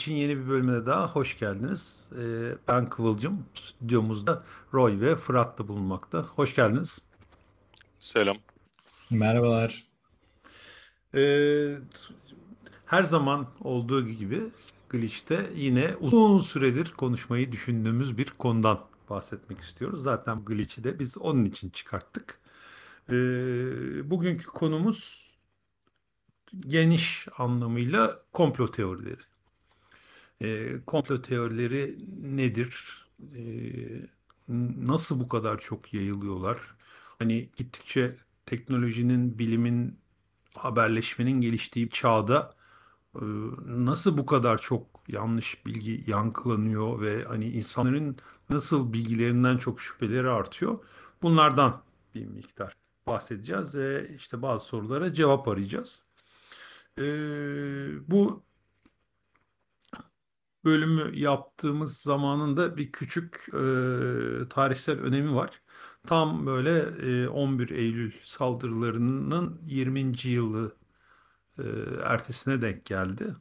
Glitch'in yeni bir bölümüne daha hoş geldiniz. Ee, ben Kıvılcım. Stüdyomuzda Roy ve Fırat da bulunmakta. Hoş geldiniz. Selam. Merhabalar. Ee, her zaman olduğu gibi Glitch'te yine uzun süredir konuşmayı düşündüğümüz bir konudan bahsetmek istiyoruz. Zaten Glitch'i de biz onun için çıkarttık. Ee, bugünkü konumuz geniş anlamıyla komplo teorileri. E, komplo teorileri nedir? E, nasıl bu kadar çok yayılıyorlar? Hani gittikçe teknolojinin, bilimin, haberleşmenin geliştiği çağda e, nasıl bu kadar çok yanlış bilgi yankılanıyor ve hani insanların nasıl bilgilerinden çok şüpheleri artıyor? Bunlardan bir miktar bahsedeceğiz ve işte bazı sorulara cevap arayacağız. E, bu bölümü yaptığımız zamanın da bir küçük e, tarihsel önemi var. Tam böyle e, 11 Eylül saldırılarının 20. yılı e, ertesine denk geldi.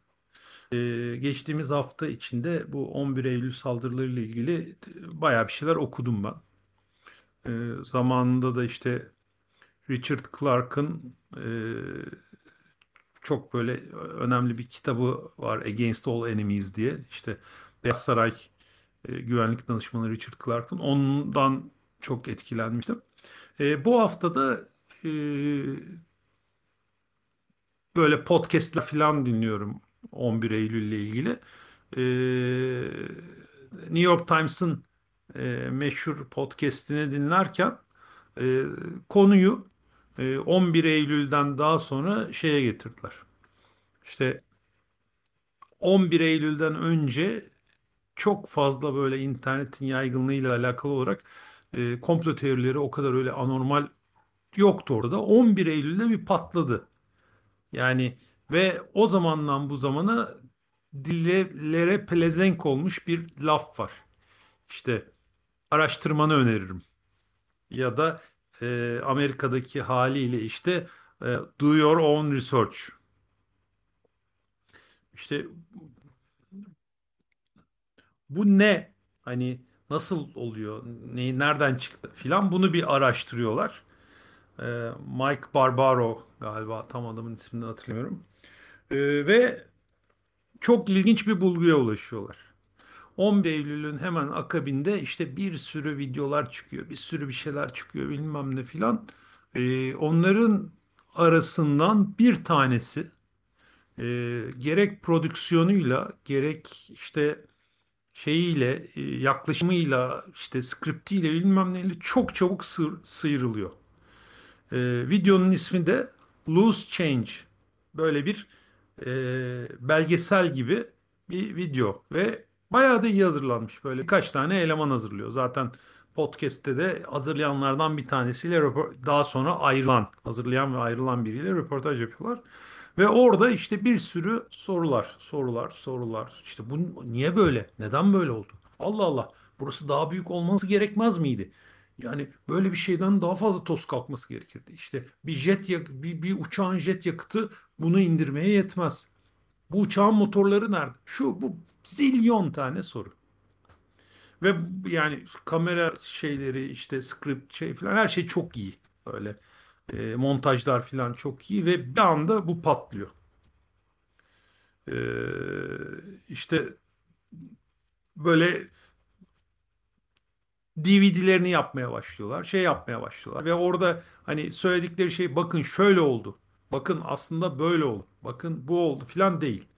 E, geçtiğimiz hafta içinde bu 11 Eylül saldırılarıyla ilgili bayağı bir şeyler okudum ben. E, zamanında da işte Richard Clarke'ın e, çok böyle önemli bir kitabı var Against All Enemies diye. İşte Beyaz Saray e, güvenlik danışmanı Richard Clarke'ın ondan çok etkilenmiştim. E, bu haftada e, böyle podcastler falan dinliyorum 11 Eylül ile ilgili. E, New York Times'ın e, meşhur podcastini dinlerken e, konuyu 11 ee, Eylül'den daha sonra şeye getirdiler. İşte 11 Eylül'den önce çok fazla böyle internetin yaygınlığıyla alakalı olarak e, komplo teorileri o kadar öyle anormal yoktu orada. 11 Eylül'de bir patladı. Yani ve o zamandan bu zamana dillere pelezenk olmuş bir laf var. İşte araştırmanı öneririm. Ya da e, Amerika'daki haliyle işte e, do your own research. İşte bu ne? Hani nasıl oluyor? Ne, nereden çıktı filan bunu bir araştırıyorlar. E, Mike Barbaro galiba tam adamın ismini hatırlamıyorum. E, ve çok ilginç bir bulguya ulaşıyorlar. 11 Eylül'ün hemen akabinde işte bir sürü videolar çıkıyor, bir sürü bir şeyler çıkıyor bilmem ne filan. Ee, onların arasından bir tanesi e, gerek prodüksiyonuyla gerek işte şeyiyle e, yaklaşımıyla işte skriptiyle bilmem neyle çok çabuk sır, sıyrılıyor. E, videonun ismi de Loose Change. Böyle bir e, belgesel gibi bir video ve Bayağı da iyi hazırlanmış. Böyle birkaç tane eleman hazırlıyor. Zaten podcast'te de hazırlayanlardan bir tanesiyle daha sonra ayrılan, hazırlayan ve ayrılan biriyle röportaj yapıyorlar. Ve orada işte bir sürü sorular, sorular, sorular. İşte bu niye böyle? Neden böyle oldu? Allah Allah. Burası daha büyük olması gerekmez miydi? Yani böyle bir şeyden daha fazla toz kalkması gerekirdi. İşte bir jet bir, bir uçağın jet yakıtı bunu indirmeye yetmez. Bu uçağın motorları nerede? Şu bu zilyon tane soru. Ve yani kamera şeyleri işte script şey falan her şey çok iyi. Öyle e, montajlar falan çok iyi ve bir anda bu patlıyor. E, işte böyle DVD'lerini yapmaya başlıyorlar. Şey yapmaya başlıyorlar. Ve orada hani söyledikleri şey bakın şöyle oldu. Bakın aslında böyle oldu. Bakın bu oldu filan değil.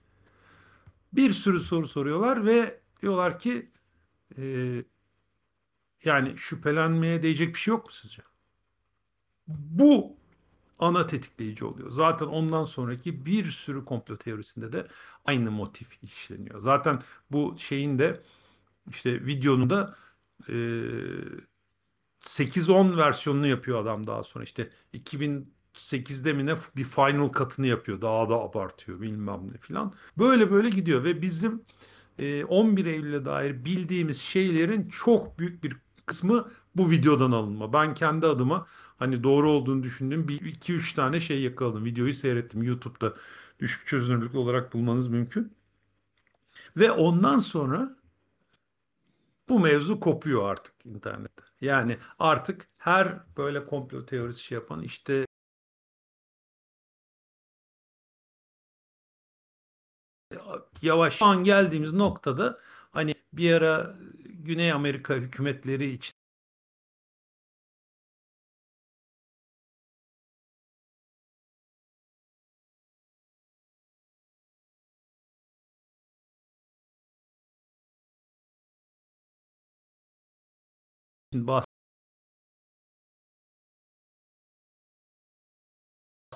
Bir sürü soru soruyorlar ve diyorlar ki e, yani şüphelenmeye değecek bir şey yok mu sizce? Bu ana tetikleyici oluyor. Zaten ondan sonraki bir sürü komplo teorisinde de aynı motif işleniyor. Zaten bu şeyin de işte videonun da e, 8-10 versiyonunu yapıyor adam daha sonra. İşte 2000 8'de mi ne bir final katını yapıyor. Daha da abartıyor bilmem ne filan. Böyle böyle gidiyor ve bizim 11 e, Eylül'e dair bildiğimiz şeylerin çok büyük bir kısmı bu videodan alınma. Ben kendi adıma hani doğru olduğunu düşündüğüm bir iki üç tane şey yakaladım. Videoyu seyrettim YouTube'da düşük çözünürlüklü olarak bulmanız mümkün. Ve ondan sonra bu mevzu kopuyor artık internette. Yani artık her böyle komplo teorisi şey yapan işte yavaş. Şu an geldiğimiz noktada hani bir ara Güney Amerika hükümetleri için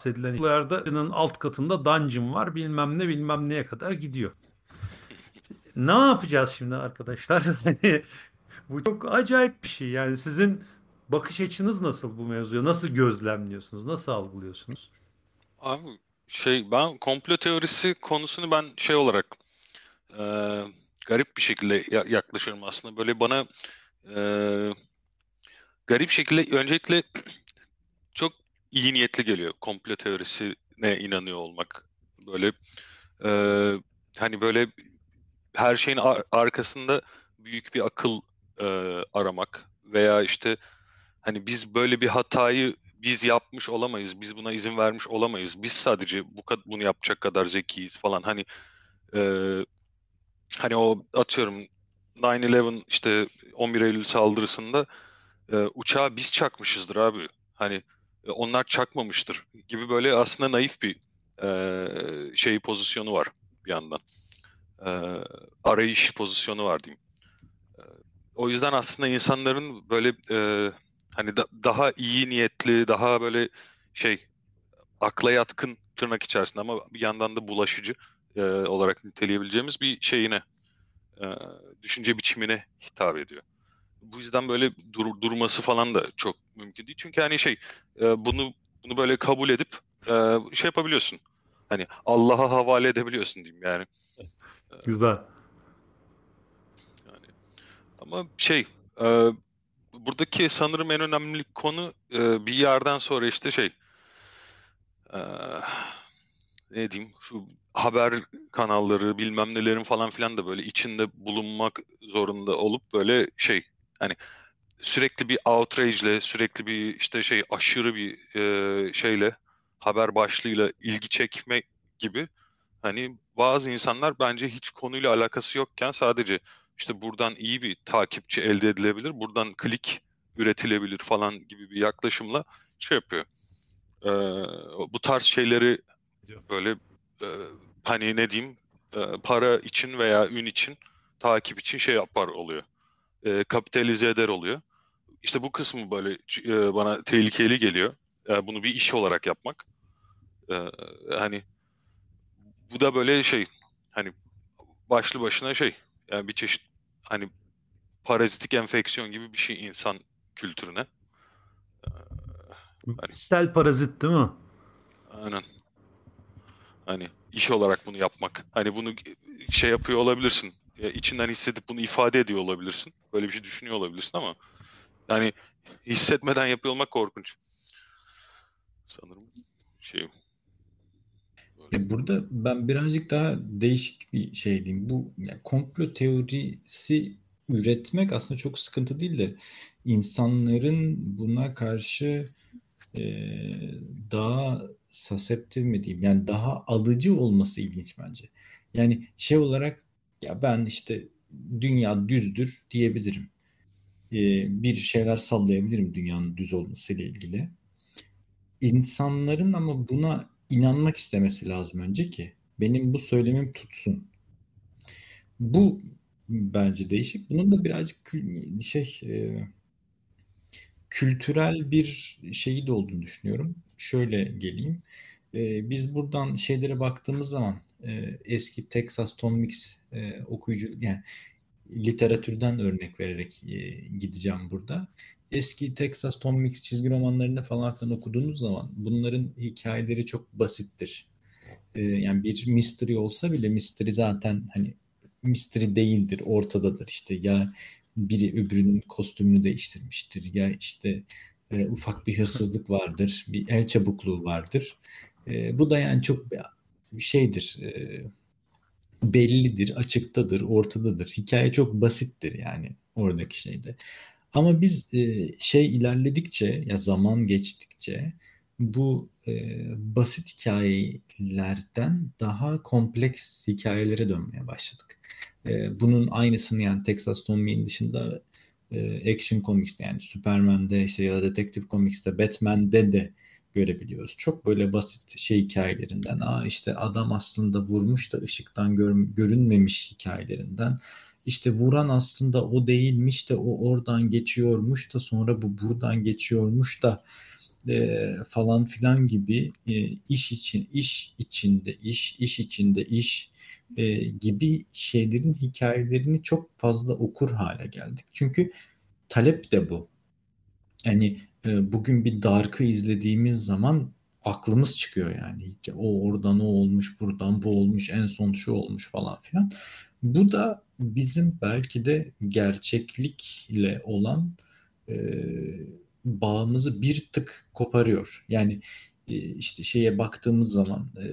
bahsedilen yıllarda alt katında dungeon var bilmem ne bilmem neye kadar gidiyor. ne yapacağız şimdi arkadaşlar? Bu çok acayip bir şey. Yani sizin bakış açınız nasıl bu mevzuya? Nasıl gözlemliyorsunuz? Nasıl algılıyorsunuz? Abi şey ben komplo teorisi konusunu ben şey olarak e, garip bir şekilde yaklaşıyorum aslında. Böyle bana e, garip şekilde öncelikle iyi niyetli geliyor komplo teorisine inanıyor olmak. Böyle e, hani böyle her şeyin ar- arkasında büyük bir akıl e, aramak veya işte hani biz böyle bir hatayı biz yapmış olamayız, biz buna izin vermiş olamayız. Biz sadece bu bunu yapacak kadar zekiyiz falan. Hani e, hani o atıyorum 9/11 işte 11 Eylül saldırısında e, uçağı biz çakmışızdır abi. Hani onlar çakmamıştır gibi böyle aslında naif bir e, şey pozisyonu var bir yandan. E, arayış pozisyonu var diyeyim. E, o yüzden aslında insanların böyle e, hani da, daha iyi niyetli, daha böyle şey akla yatkın tırnak içerisinde ama bir yandan da bulaşıcı e, olarak niteleyebileceğimiz bir şeyine e, düşünce biçimine hitap ediyor bu yüzden böyle dur, durması falan da çok mümkün değil. Çünkü hani şey e, bunu bunu böyle kabul edip e, şey yapabiliyorsun. Hani Allah'a havale edebiliyorsun diyeyim yani. Güzel. Yani ama şey e, buradaki sanırım en önemli konu e, bir yerden sonra işte şey e, ne diyeyim şu haber kanalları bilmem nelerin falan filan da böyle içinde bulunmak zorunda olup böyle şey Hani sürekli bir outrage ile sürekli bir işte şey aşırı bir e, şeyle haber başlığıyla ilgi çekme gibi hani bazı insanlar bence hiç konuyla alakası yokken sadece işte buradan iyi bir takipçi elde edilebilir, buradan klik üretilebilir falan gibi bir yaklaşımla şey yapıyor. Ee, bu tarz şeyleri böyle e, hani ne diyeyim e, para için veya ün için takip için şey yapar oluyor e, kapitalize eder oluyor. İşte bu kısmı böyle e, bana tehlikeli geliyor. E, bunu bir iş olarak yapmak. E, hani bu da böyle şey hani başlı başına şey yani bir çeşit hani parazitik enfeksiyon gibi bir şey insan kültürüne. Ee, hani, Sel parazit değil mi? Aynen. Hani iş olarak bunu yapmak. Hani bunu şey yapıyor olabilirsin içinden hissedip bunu ifade ediyor olabilirsin. Böyle bir şey düşünüyor olabilirsin ama yani hissetmeden yapıyor olmak korkunç. Sanırım şey. Böyle. Burada ben birazcık daha değişik bir şey diyeyim. Bu yani komplo teorisi üretmek aslında çok sıkıntı değil de insanların buna karşı e, daha susceptible mi diyeyim yani daha alıcı olması ilginç bence. Yani şey olarak ya ben işte dünya düzdür diyebilirim. Ee, bir şeyler sallayabilirim dünyanın düz olmasıyla ilgili. İnsanların ama buna inanmak istemesi lazım önce ki benim bu söylemim tutsun. Bu bence değişik. Bunun da birazcık şey e, kültürel bir şeyi de olduğunu düşünüyorum. Şöyle geleyim. E, biz buradan şeylere baktığımız zaman e, eski Texas Tom Mix e, okuyucu yani literatürden örnek vererek e, gideceğim burada. Eski Texas Tom Mix çizgi romanlarında falan filan okuduğunuz zaman bunların hikayeleri çok basittir. E, yani bir mystery olsa bile mystery zaten hani mystery değildir, ortadadır. işte ya biri öbürünün kostümünü değiştirmiştir ya işte e, ufak bir hırsızlık vardır, bir el çabukluğu vardır. E, bu da yani çok şeydir, e, bellidir, açıktadır, ortadadır. Hikaye çok basittir yani oradaki şeyde. Ama biz e, şey ilerledikçe ya zaman geçtikçe bu e, basit hikayelerden daha kompleks hikayelere dönmeye başladık. Bunun aynısını yani Texas Tommy'in dışında Action Comics'te yani Superman'de işte ya da Detective Comics'te Batman'de de görebiliyoruz. Çok böyle basit şey hikayelerinden, aa işte adam aslında vurmuş da ışıktan gör, görünmemiş hikayelerinden, işte vuran aslında o değilmiş de o oradan geçiyormuş da sonra bu buradan geçiyormuş da e, falan filan gibi e, iş için iş içinde iş iş içinde iş e, gibi şeylerin hikayelerini çok fazla okur hale geldik. Çünkü talep de bu. Yani e, bugün bir Dark'ı izlediğimiz zaman aklımız çıkıyor yani. O oradan o olmuş, buradan bu olmuş, en son şu olmuş falan filan. Bu da bizim belki de gerçeklikle olan e, bağımızı bir tık koparıyor. Yani e, işte şeye baktığımız zaman e,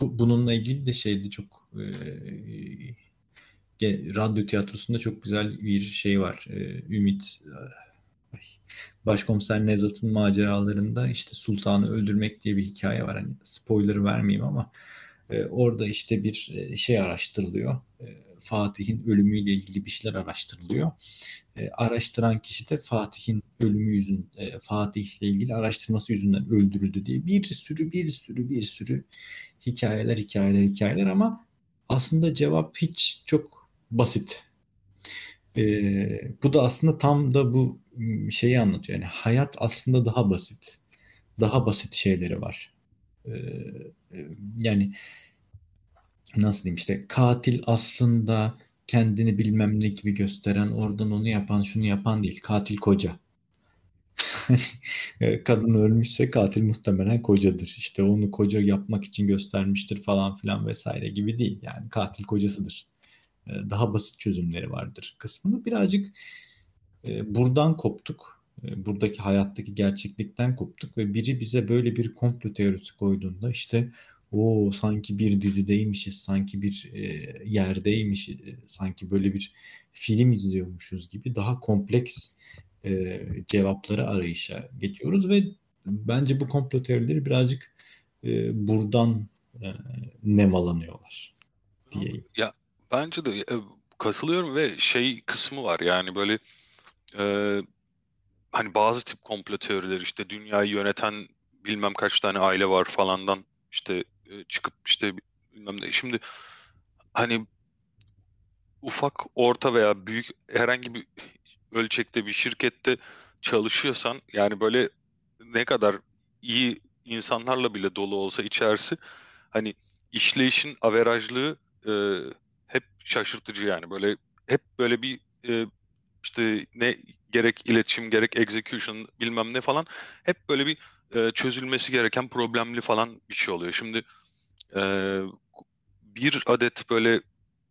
bu, bununla ilgili de şeydi çok e, radyo tiyatrosunda çok güzel bir şey var. E, Ümit Başkomiser Nevzat'ın maceralarında işte sultanı öldürmek diye bir hikaye var. Hani spoiler vermeyeyim ama e, orada işte bir e, şey araştırılıyor. E, Fatih'in ölümüyle ilgili bir şeyler araştırılıyor. E, araştıran kişi de Fatih'in ölümü yüzün e, Fatih'le ilgili araştırması yüzünden öldürüldü diye bir sürü bir sürü bir sürü hikayeler hikayeler hikayeler ama aslında cevap hiç çok basit. E, bu da aslında tam da bu şeyi anlatıyor. Yani hayat aslında daha basit. Daha basit şeyleri var. E, yani nasıl diyeyim işte katil aslında kendini bilmem ne gibi gösteren oradan onu yapan şunu yapan değil. Katil koca. Kadın ölmüşse katil muhtemelen kocadır. İşte onu koca yapmak için göstermiştir falan filan vesaire gibi değil. Yani katil kocasıdır. Daha basit çözümleri vardır kısmını. Birazcık buradan koptuk. Buradaki hayattaki gerçeklikten koptuk ve biri bize böyle bir komplo teorisi koyduğunda işte o sanki bir dizideymişiz, sanki bir e, yerdeymişiz, e, sanki böyle bir film izliyormuşuz gibi daha kompleks e, cevapları arayışa geçiyoruz ve bence bu komplo teorileri birazcık e, buradan e, nemalanıyorlar diyeyim. Ya bence de e, katılıyorum ve şey kısmı var yani böyle e, hani bazı tip komplo teorileri işte dünyayı yöneten bilmem kaç tane aile var falandan işte e, çıkıp işte bilmem ne. Şimdi hani ufak, orta veya büyük herhangi bir ölçekte bir şirkette çalışıyorsan yani böyle ne kadar iyi insanlarla bile dolu olsa içerisi hani işleyişin averajlığı e, şaşırtıcı yani böyle hep böyle bir e, işte ne gerek iletişim gerek execution bilmem ne falan hep böyle bir e, çözülmesi gereken problemli falan bir şey oluyor. Şimdi e, bir adet böyle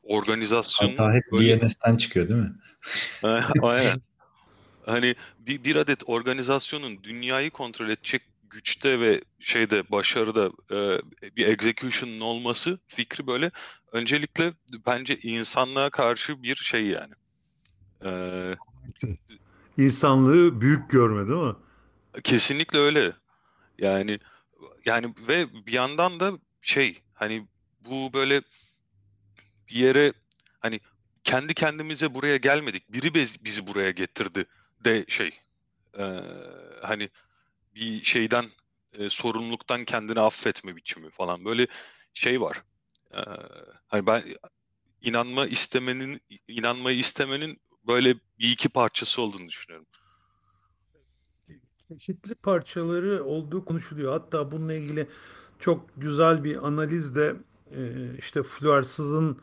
organizasyon Hatta hep böyle, DNS'ten çıkıyor değil mi? aynen. Hani bir, bir adet organizasyonun dünyayı kontrol edecek güçte ve şeyde başarıda e, bir execution'ın olması fikri böyle öncelikle bence insanlığa karşı bir şey yani. E, İnsanlığı büyük görme değil mi? Kesinlikle öyle. Yani yani ve bir yandan da şey hani bu böyle bir yere hani kendi kendimize buraya gelmedik. Biri bizi buraya getirdi de şey e, hani bir şeyden e, sorumluluktan kendini affetme biçimi falan böyle şey var. Hani ben inanma istemenin inanmayı istemenin böyle bir iki parçası olduğunu düşünüyorum çeşitli parçaları olduğu konuşuluyor. Hatta bununla ilgili çok güzel bir analiz de işte Fluarsız'ın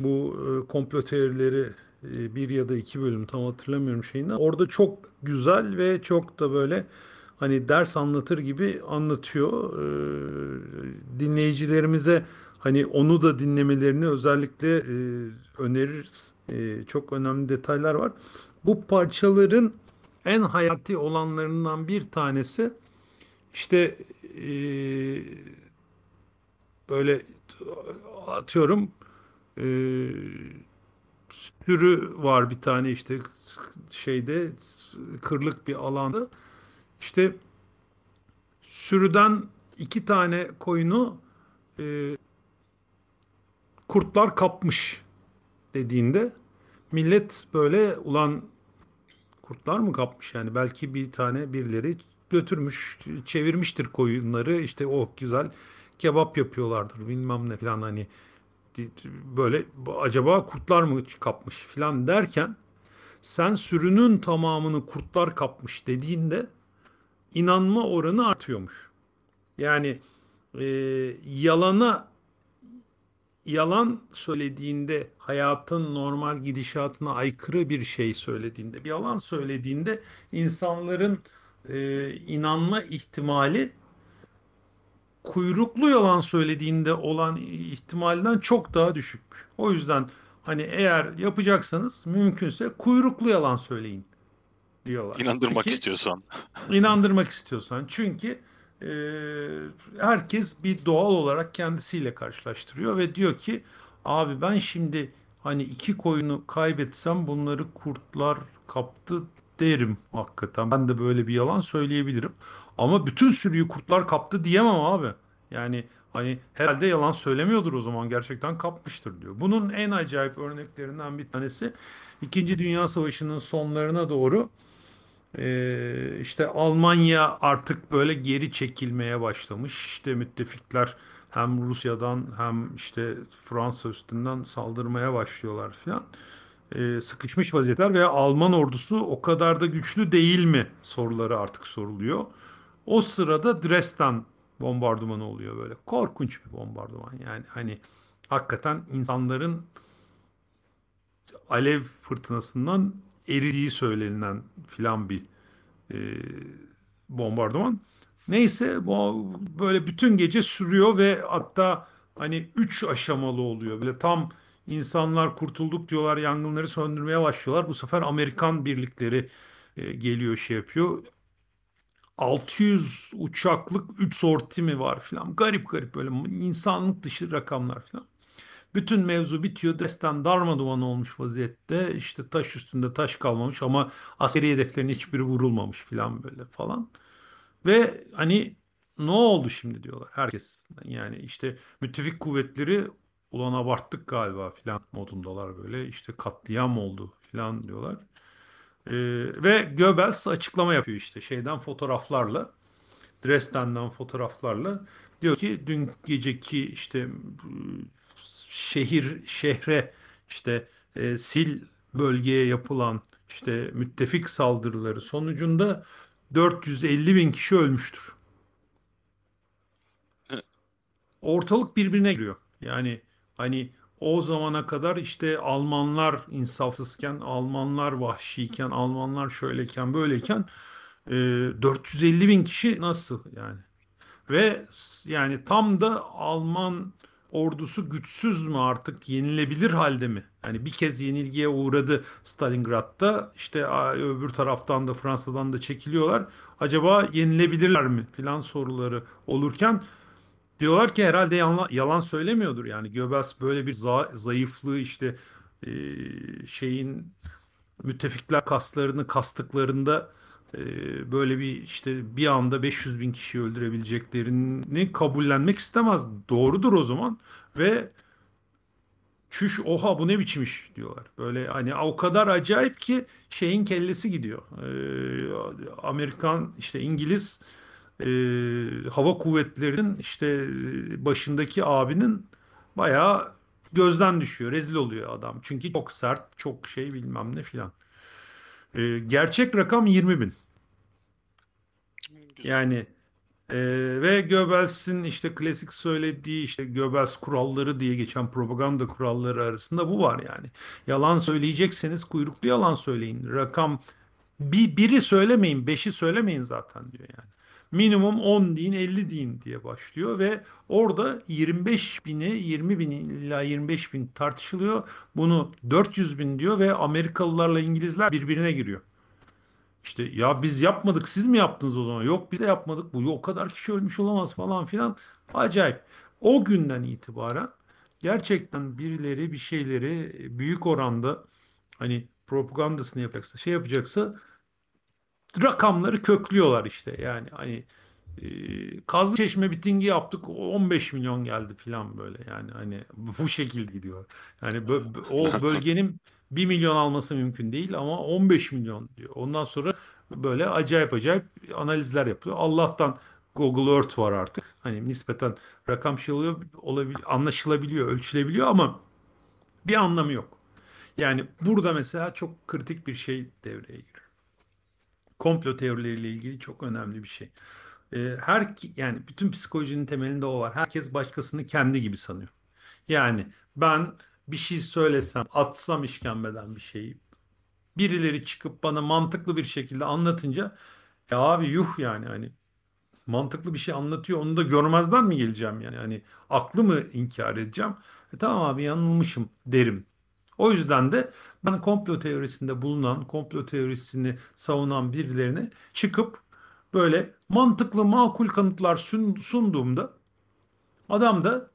bu komplo teorileri bir ya da iki bölüm tam hatırlamıyorum şeyini. Orada çok güzel ve çok da böyle hani ders anlatır gibi anlatıyor. Dinleyicilerimize hani onu da dinlemelerini özellikle öneririz. Çok önemli detaylar var. Bu parçaların en hayati olanlarından bir tanesi işte e, böyle atıyorum e, sürü var bir tane işte şeyde kırlık bir alanda işte sürüden iki tane koyunu e, kurtlar kapmış dediğinde millet böyle ulan kurtlar mı kapmış yani belki bir tane birileri götürmüş çevirmiştir koyunları işte oh güzel kebap yapıyorlardır bilmem ne falan hani böyle acaba kurtlar mı kapmış falan derken sen sürünün tamamını kurtlar kapmış dediğinde inanma oranı artıyormuş. Yani e, yalana yalan söylediğinde hayatın normal gidişatına aykırı bir şey söylediğinde bir yalan söylediğinde insanların e, inanma ihtimali kuyruklu yalan söylediğinde olan ihtimalden çok daha düşükmüş. O yüzden hani eğer yapacaksanız mümkünse kuyruklu yalan söyleyin diyorlar. İnandırmak Peki, istiyorsan. İnandırmak istiyorsan. Çünkü e, herkes bir doğal olarak kendisiyle karşılaştırıyor ve diyor ki abi ben şimdi hani iki koyunu kaybetsem bunları kurtlar kaptı derim hakikaten. Ben de böyle bir yalan söyleyebilirim. Ama bütün sürüyü kurtlar kaptı diyemem abi. Yani hani herhalde yalan söylemiyordur o zaman gerçekten kapmıştır diyor. Bunun en acayip örneklerinden bir tanesi İkinci Dünya Savaşı'nın sonlarına doğru e, işte Almanya artık böyle geri çekilmeye başlamış. İşte müttefikler hem Rusya'dan hem işte Fransa üstünden saldırmaya başlıyorlar filan. E, sıkışmış vaziyetler ve Alman ordusu o kadar da güçlü değil mi soruları artık soruluyor. O sırada Dresden bombardımanı oluyor böyle. Korkunç bir bombardıman yani hani hakikaten insanların alev fırtınasından eridiği söylenilen filan bir e, bombardıman. Neyse bu böyle bütün gece sürüyor ve hatta hani üç aşamalı oluyor. Böyle tam insanlar kurtulduk diyorlar yangınları söndürmeye başlıyorlar. Bu sefer Amerikan birlikleri e, geliyor şey yapıyor. 600 uçaklık 3 sorti mi var filan. Garip garip böyle insanlık dışı rakamlar filan. Bütün mevzu bitiyor. Destan darmaduman olmuş vaziyette. İşte taş üstünde taş kalmamış ama askeri hedeflerin hiçbiri vurulmamış filan böyle falan. Ve hani ne oldu şimdi diyorlar herkes. Yani işte müttefik kuvvetleri ulan abarttık galiba filan modundalar böyle. İşte katliam oldu filan diyorlar. Ee, ve Goebbels açıklama yapıyor işte şeyden fotoğraflarla. Dresden'den fotoğraflarla diyor ki dün geceki işte şehir şehre işte e, sil bölgeye yapılan işte müttefik saldırıları sonucunda 450 bin kişi ölmüştür. Ortalık birbirine giriyor. Yani hani o zamana kadar işte Almanlar insafsızken, Almanlar vahşiyken, Almanlar şöyleyken, böyleyken e, 450 bin kişi nasıl yani? Ve yani tam da Alman ordusu güçsüz mü artık yenilebilir halde mi? Yani bir kez yenilgiye uğradı Stalingrad'da işte öbür taraftan da Fransa'dan da çekiliyorlar. Acaba yenilebilirler mi filan soruları olurken diyorlar ki herhalde yalan, söylemiyordur. Yani Göbels böyle bir za, zayıflığı işte e, şeyin müttefikler kaslarını kastıklarında böyle bir işte bir anda 500 bin kişi öldürebileceklerini kabullenmek istemez. Doğrudur o zaman ve çüş oha bu ne biçim iş diyorlar. Böyle hani o kadar acayip ki şeyin kellesi gidiyor. Ee, Amerikan işte İngiliz e, hava kuvvetlerinin işte başındaki abinin bayağı gözden düşüyor. Rezil oluyor adam. Çünkü çok sert, çok şey bilmem ne filan. E, gerçek rakam 20 bin. Yani e, ve Goebbels'in işte klasik söylediği işte Goebbels kuralları diye geçen propaganda kuralları arasında bu var yani. Yalan söyleyecekseniz kuyruklu yalan söyleyin. Rakam bir, biri söylemeyin, beşi söylemeyin zaten diyor yani. Minimum 10 deyin, 50 deyin diye başlıyor ve orada 25 bini, 20 bin ila 25 bin tartışılıyor. Bunu 400 bin diyor ve Amerikalılarla İngilizler birbirine giriyor. İşte ya biz yapmadık siz mi yaptınız o zaman? Yok biz de yapmadık. Bu o kadar kişi ölmüş olamaz falan filan. Acayip. O günden itibaren gerçekten birileri bir şeyleri büyük oranda hani propagandasını yapacaksa şey yapacaksa rakamları köklüyorlar işte. Yani hani e, Kazlı Çeşme mitingi yaptık 15 milyon geldi filan böyle yani hani bu şekilde gidiyor. Yani o bölgenin 1 milyon alması mümkün değil ama 15 milyon diyor. Ondan sonra böyle acayip acayip analizler yapıyor. Allah'tan Google Earth var artık. Hani nispeten rakam şey oluyor, olabilir, anlaşılabiliyor, ölçülebiliyor ama bir anlamı yok. Yani burada mesela çok kritik bir şey devreye giriyor. Komplo teorileriyle ilgili çok önemli bir şey. Ee, her yani bütün psikolojinin temelinde o var. Herkes başkasını kendi gibi sanıyor. Yani ben bir şey söylesem, atsam işkembeden bir şeyi birileri çıkıp bana mantıklı bir şekilde anlatınca ya abi yuh yani hani mantıklı bir şey anlatıyor onu da görmezden mi geleceğim yani hani aklı mı inkar edeceğim e, tamam abi yanılmışım derim o yüzden de ben komplo teorisinde bulunan komplo teorisini savunan birilerine çıkıp böyle mantıklı makul kanıtlar sunduğumda adam da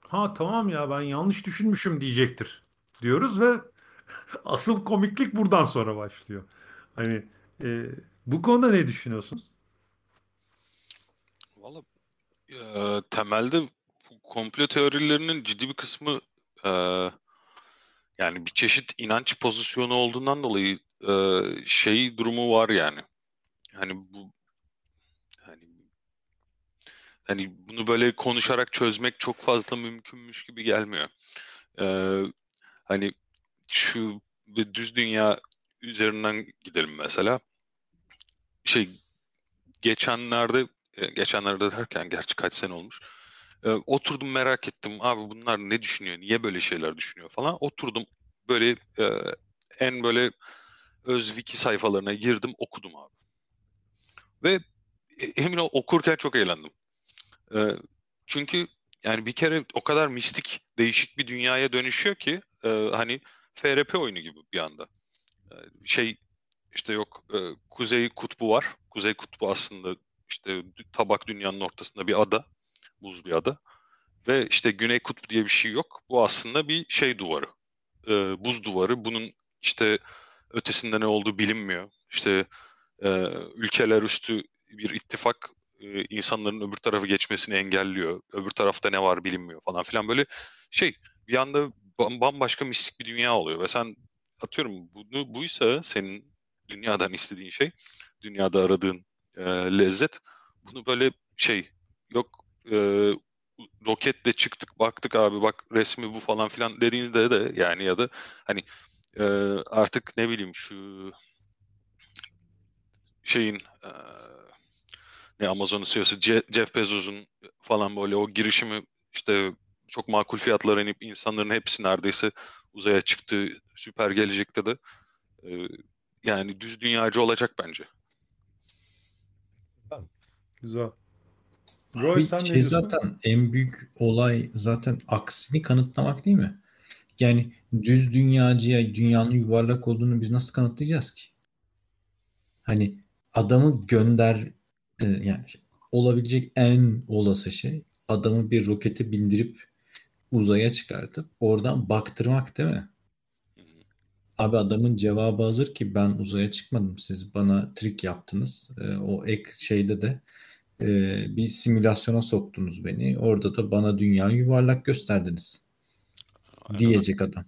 ha tamam ya ben yanlış düşünmüşüm diyecektir diyoruz ve asıl komiklik buradan sonra başlıyor. Hani e, bu konuda ne düşünüyorsunuz? Valla e, temelde komplo teorilerinin ciddi bir kısmı e, yani bir çeşit inanç pozisyonu olduğundan dolayı e, şey durumu var yani. Hani bu hani hani bunu böyle konuşarak çözmek çok fazla mümkünmüş gibi gelmiyor. Ee, hani şu düz dünya üzerinden gidelim mesela. Şey geçenlerde e, geçenlerde derken gerçi kaç sene olmuş. E, oturdum merak ettim abi bunlar ne düşünüyor, niye böyle şeyler düşünüyor falan. Oturdum böyle e, en böyle öz wiki sayfalarına girdim okudum abi. Ve e, emin ol okurken çok eğlendim. E, çünkü yani bir kere o kadar mistik, değişik bir dünyaya dönüşüyor ki e, hani FRP oyunu gibi bir anda. E, şey işte yok e, Kuzey Kutbu var. Kuzey Kutbu aslında işte tabak dünyanın ortasında bir ada. Buz bir ada. Ve işte Güney Kutbu diye bir şey yok. Bu aslında bir şey duvarı. E, buz duvarı. Bunun işte ötesinde ne olduğu bilinmiyor. İşte e, ülkeler üstü bir ittifak e, insanların öbür tarafı geçmesini engelliyor. Öbür tarafta ne var bilinmiyor falan filan böyle şey bir anda bambaşka mistik bir dünya oluyor ve sen atıyorum bunu buysa senin dünyadan istediğin şey, dünyada aradığın e, lezzet bunu böyle şey yok e, roketle çıktık baktık abi bak resmi bu falan filan dediğinizde de yani ya da hani e, artık ne bileyim şu şeyin e, ne Amazon'un CEO'su Jeff Bezos'un falan böyle o girişimi işte çok makul fiyatlara inip insanların hepsi neredeyse uzaya çıktı süper gelecekte de e, yani düz dünyacı olacak bence. Güzel. Roy, sen şey zaten en büyük olay zaten aksini kanıtlamak değil mi? Yani düz dünyacıya dünyanın yuvarlak olduğunu biz nasıl kanıtlayacağız ki? Hani adamı gönder e, yani olabilecek en olası şey adamı bir rokete bindirip uzaya çıkartıp oradan baktırmak değil mi? Abi adamın cevabı hazır ki ben uzaya çıkmadım. Siz bana trik yaptınız. E, o ek şeyde de e, bir simülasyona soktunuz beni. Orada da bana dünyayı yuvarlak gösterdiniz. Aynen. Diyecek adam.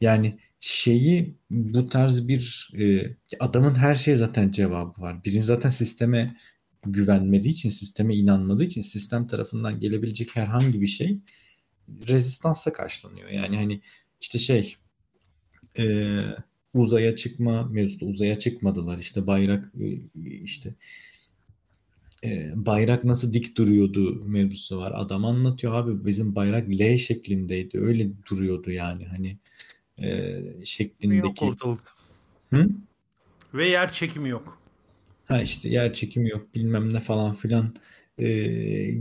Yani şeyi bu tarz bir e, adamın her şeye zaten cevabı var. Birin zaten sisteme güvenmediği için, sisteme inanmadığı için sistem tarafından gelebilecek herhangi bir şey rezistansla karşılanıyor. Yani hani işte şey e, uzaya çıkma mevzuda uzaya çıkmadılar. İşte bayrak e, işte e, bayrak nasıl dik duruyordu mevzusu var. Adam anlatıyor abi bizim bayrak L şeklindeydi. Öyle duruyordu yani hani e, şeklindeki. Yok ortalıkta. Hı? Ve yer çekimi yok. Ha işte yer çekimi yok bilmem ne falan filan e,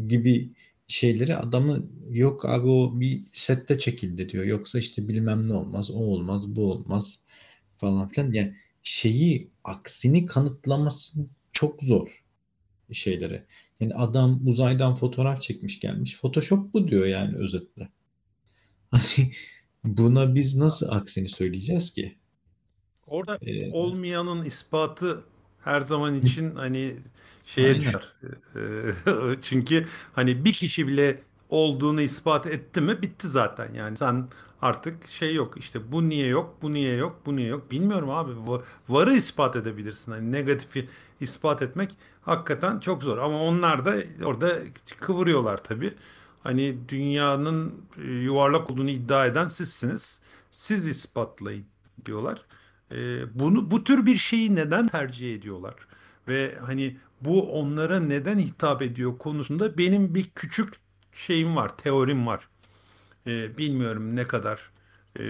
gibi şeyleri adamı yok abi o bir sette çekildi diyor. Yoksa işte bilmem ne olmaz, o olmaz, bu olmaz falan filan. Yani şeyi aksini kanıtlaması çok zor şeylere. Yani adam uzaydan fotoğraf çekmiş gelmiş. Photoshop bu diyor yani özetle. Hani buna biz nasıl aksini söyleyeceğiz ki? Orada ee, olmayanın ispatı her zaman için hani şeye Aynen. düşer. Çünkü hani bir kişi bile olduğunu ispat etti mi bitti zaten. Yani sen artık şey yok işte bu niye yok, bu niye yok, bu niye yok. Bilmiyorum abi. Varı ispat edebilirsin. Hani negatifi ispat etmek hakikaten çok zor. Ama onlar da orada kıvırıyorlar tabii. Hani dünyanın e, yuvarlak olduğunu iddia eden sizsiniz. Siz ispatlayın diyorlar. Ee, bunu bu tür bir şeyi neden tercih ediyorlar? Ve hani bu onlara neden hitap ediyor konusunda benim bir küçük şeyim var, teorim var. Ee, bilmiyorum ne kadar e,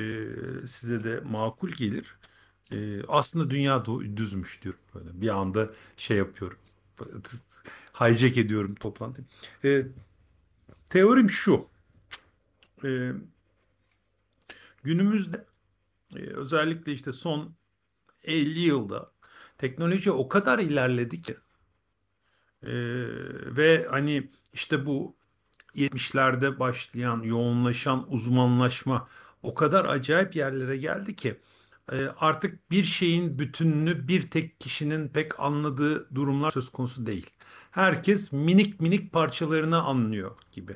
size de makul gelir. E, aslında dünya düzmüş diyorum böyle. Bir anda şey yapıyorum. Hijack ediyorum toplantıyı. E, teorim şu. E, günümüzde e, özellikle işte son 50 yılda teknoloji o kadar ilerledi ki e, ve hani işte bu 70'lerde başlayan yoğunlaşan uzmanlaşma o kadar acayip yerlere geldi ki e, artık bir şeyin bütününü bir tek kişinin pek anladığı durumlar söz konusu değil. Herkes minik minik parçalarını anlıyor gibi.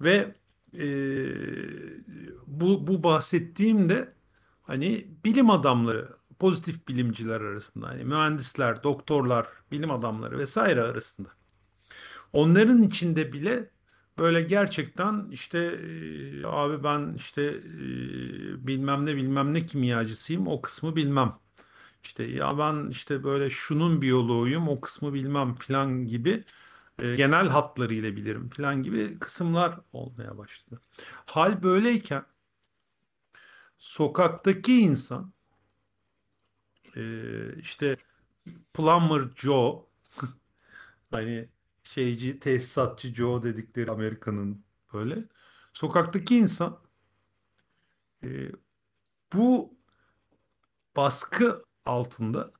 Ve e, bu, bu bahsettiğim de hani bilim adamları, pozitif bilimciler arasında, hani mühendisler, doktorlar, bilim adamları vesaire arasında. Onların içinde bile böyle gerçekten işte e, abi ben işte e, bilmem ne bilmem ne kimyacısıyım o kısmı bilmem. İşte ya ben işte böyle şunun biyoloğuyum o kısmı bilmem filan gibi e, genel hatlarıyla bilirim filan gibi kısımlar olmaya başladı. Hal böyleyken sokaktaki insan işte Plumber Joe hani şeyci, tesisatçı Joe dedikleri Amerika'nın böyle. Sokaktaki insan e, bu baskı altında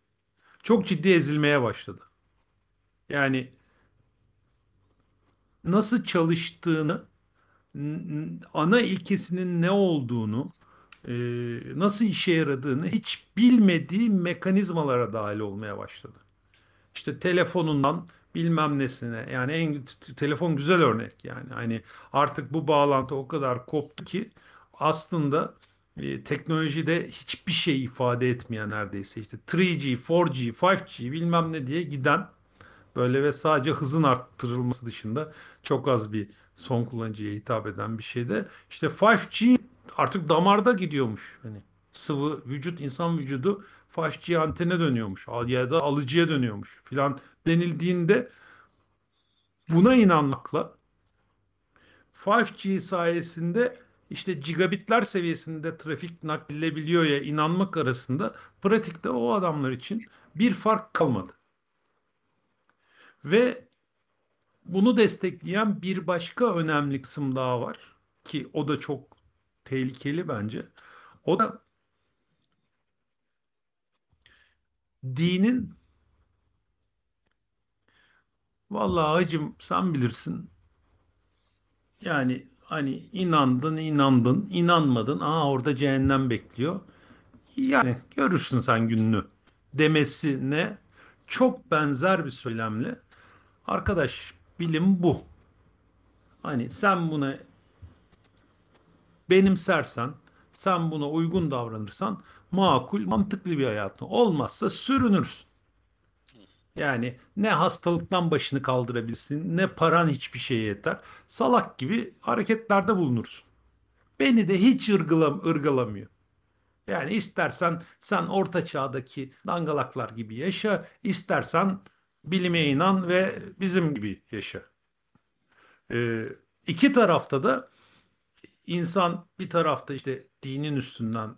çok ciddi ezilmeye başladı. Yani nasıl çalıştığını, ana ilkesinin ne olduğunu, e, nasıl işe yaradığını hiç bilmediği mekanizmalara dahil olmaya başladı. İşte telefonundan bilmem nesine. Yani en telefon güzel örnek yani. Hani artık bu bağlantı o kadar koptu ki aslında e, teknolojide hiçbir şey ifade etmeyen neredeyse. İşte 3G, 4G, 5G bilmem ne diye giden böyle ve sadece hızın arttırılması dışında çok az bir son kullanıcıya hitap eden bir şeyde işte 5G artık damarda gidiyormuş. Hani sıvı vücut insan vücudu 5G antene dönüyormuş ya da alıcıya dönüyormuş filan denildiğinde buna inanmakla 5G sayesinde işte gigabitler seviyesinde trafik nakledebiliyor ya inanmak arasında pratikte o adamlar için bir fark kalmadı. Ve bunu destekleyen bir başka önemli kısım daha var ki o da çok tehlikeli bence. O da dinin Vallahi hacım sen bilirsin. Yani hani inandın, inandın, inanmadın. Aa orada cehennem bekliyor. Yani görürsün sen gününü demesine çok benzer bir söylemle arkadaş bilim bu. Hani sen buna benimsersen, sen buna uygun davranırsan makul, mantıklı bir hayatın olmazsa sürünürsün. Yani ne hastalıktan başını kaldırabilirsin, ne paran hiçbir şeye yeter. Salak gibi hareketlerde bulunursun. Beni de hiç ırgılam, ırgalamıyor. Yani istersen sen orta çağdaki dangalaklar gibi yaşa, istersen bilime inan ve bizim gibi yaşa. Ee, iki tarafta da insan bir tarafta işte dinin üstünden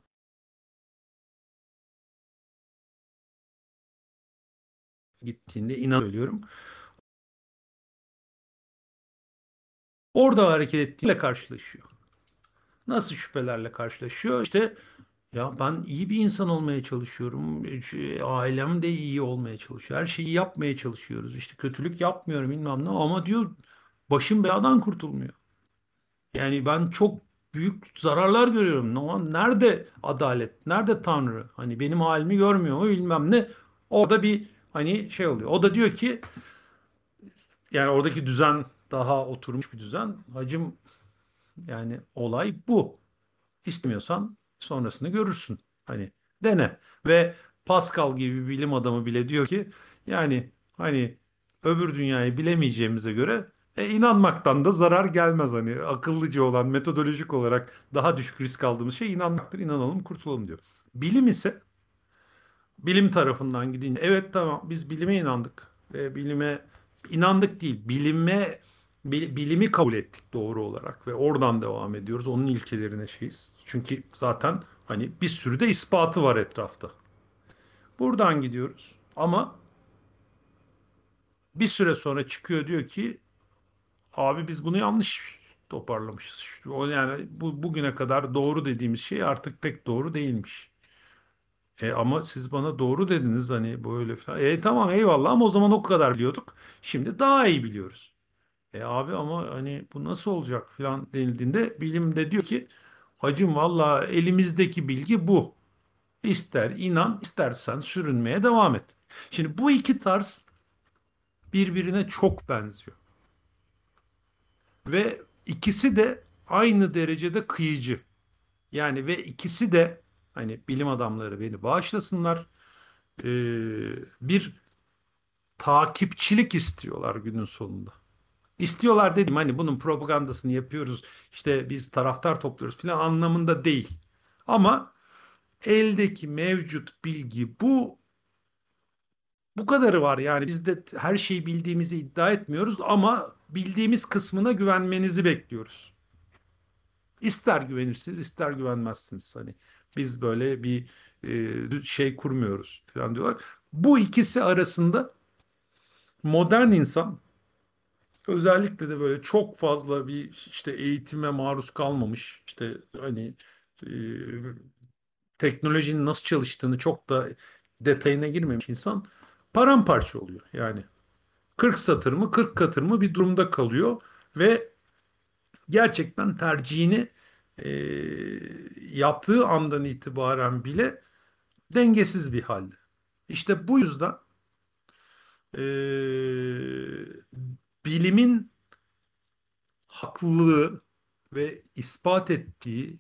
gittiğinde inan söylüyorum. Orada hareket ettiğiyle karşılaşıyor. Nasıl şüphelerle karşılaşıyor? İşte Ya ben iyi bir insan olmaya çalışıyorum. Şu- Ailem de iyi olmaya çalışıyor. Her şeyi yapmaya çalışıyoruz. İşte kötülük yapmıyorum bilmem ne ama diyor başım beladan kurtulmuyor. Yani ben çok büyük zararlar görüyorum. Nerede adalet? Nerede Tanrı? Hani benim halimi görmüyor mu bilmem ne. Orada bir hani şey oluyor. O da diyor ki yani oradaki düzen daha oturmuş bir düzen. Hacım yani olay bu. İstemiyorsan sonrasını görürsün. Hani dene. Ve Pascal gibi bilim adamı bile diyor ki yani hani öbür dünyayı bilemeyeceğimize göre e, inanmaktan da zarar gelmez. Hani akıllıca olan metodolojik olarak daha düşük risk aldığımız şey inanmaktır. İnanalım kurtulalım diyor. Bilim ise bilim tarafından gidince evet tamam biz bilime inandık. Ve bilime inandık değil bilime bi- bilimi kabul ettik doğru olarak ve oradan devam ediyoruz. Onun ilkelerine şeyiz. Çünkü zaten hani bir sürü de ispatı var etrafta. Buradan gidiyoruz. Ama bir süre sonra çıkıyor diyor ki abi biz bunu yanlış toparlamışız. O yani bu bugüne kadar doğru dediğimiz şey artık pek doğru değilmiş. E ama siz bana doğru dediniz hani böyle falan. E tamam eyvallah ama o zaman o kadar biliyorduk. Şimdi daha iyi biliyoruz. E abi ama hani bu nasıl olacak falan denildiğinde bilim de diyor ki hacım valla elimizdeki bilgi bu. İster inan istersen sürünmeye devam et. Şimdi bu iki tarz birbirine çok benziyor. Ve ikisi de aynı derecede kıyıcı. Yani ve ikisi de hani bilim adamları beni bağışlasınlar e, bir takipçilik istiyorlar günün sonunda. İstiyorlar dedim hani bunun propagandasını yapıyoruz işte biz taraftar topluyoruz falan anlamında değil. Ama eldeki mevcut bilgi bu bu kadarı var yani biz de her şeyi bildiğimizi iddia etmiyoruz ama bildiğimiz kısmına güvenmenizi bekliyoruz. İster güvenirsiniz ister güvenmezsiniz hani biz böyle bir e, şey kurmuyoruz falan diyorlar. Bu ikisi arasında modern insan özellikle de böyle çok fazla bir işte eğitime maruz kalmamış işte hani e, teknolojinin nasıl çalıştığını çok da detayına girmemiş insan paramparça oluyor. Yani 40 satır mı 40 katır mı bir durumda kalıyor ve gerçekten tercihini e, yaptığı andan itibaren bile dengesiz bir halde. İşte bu yüzden e, bilimin haklılığı ve ispat ettiği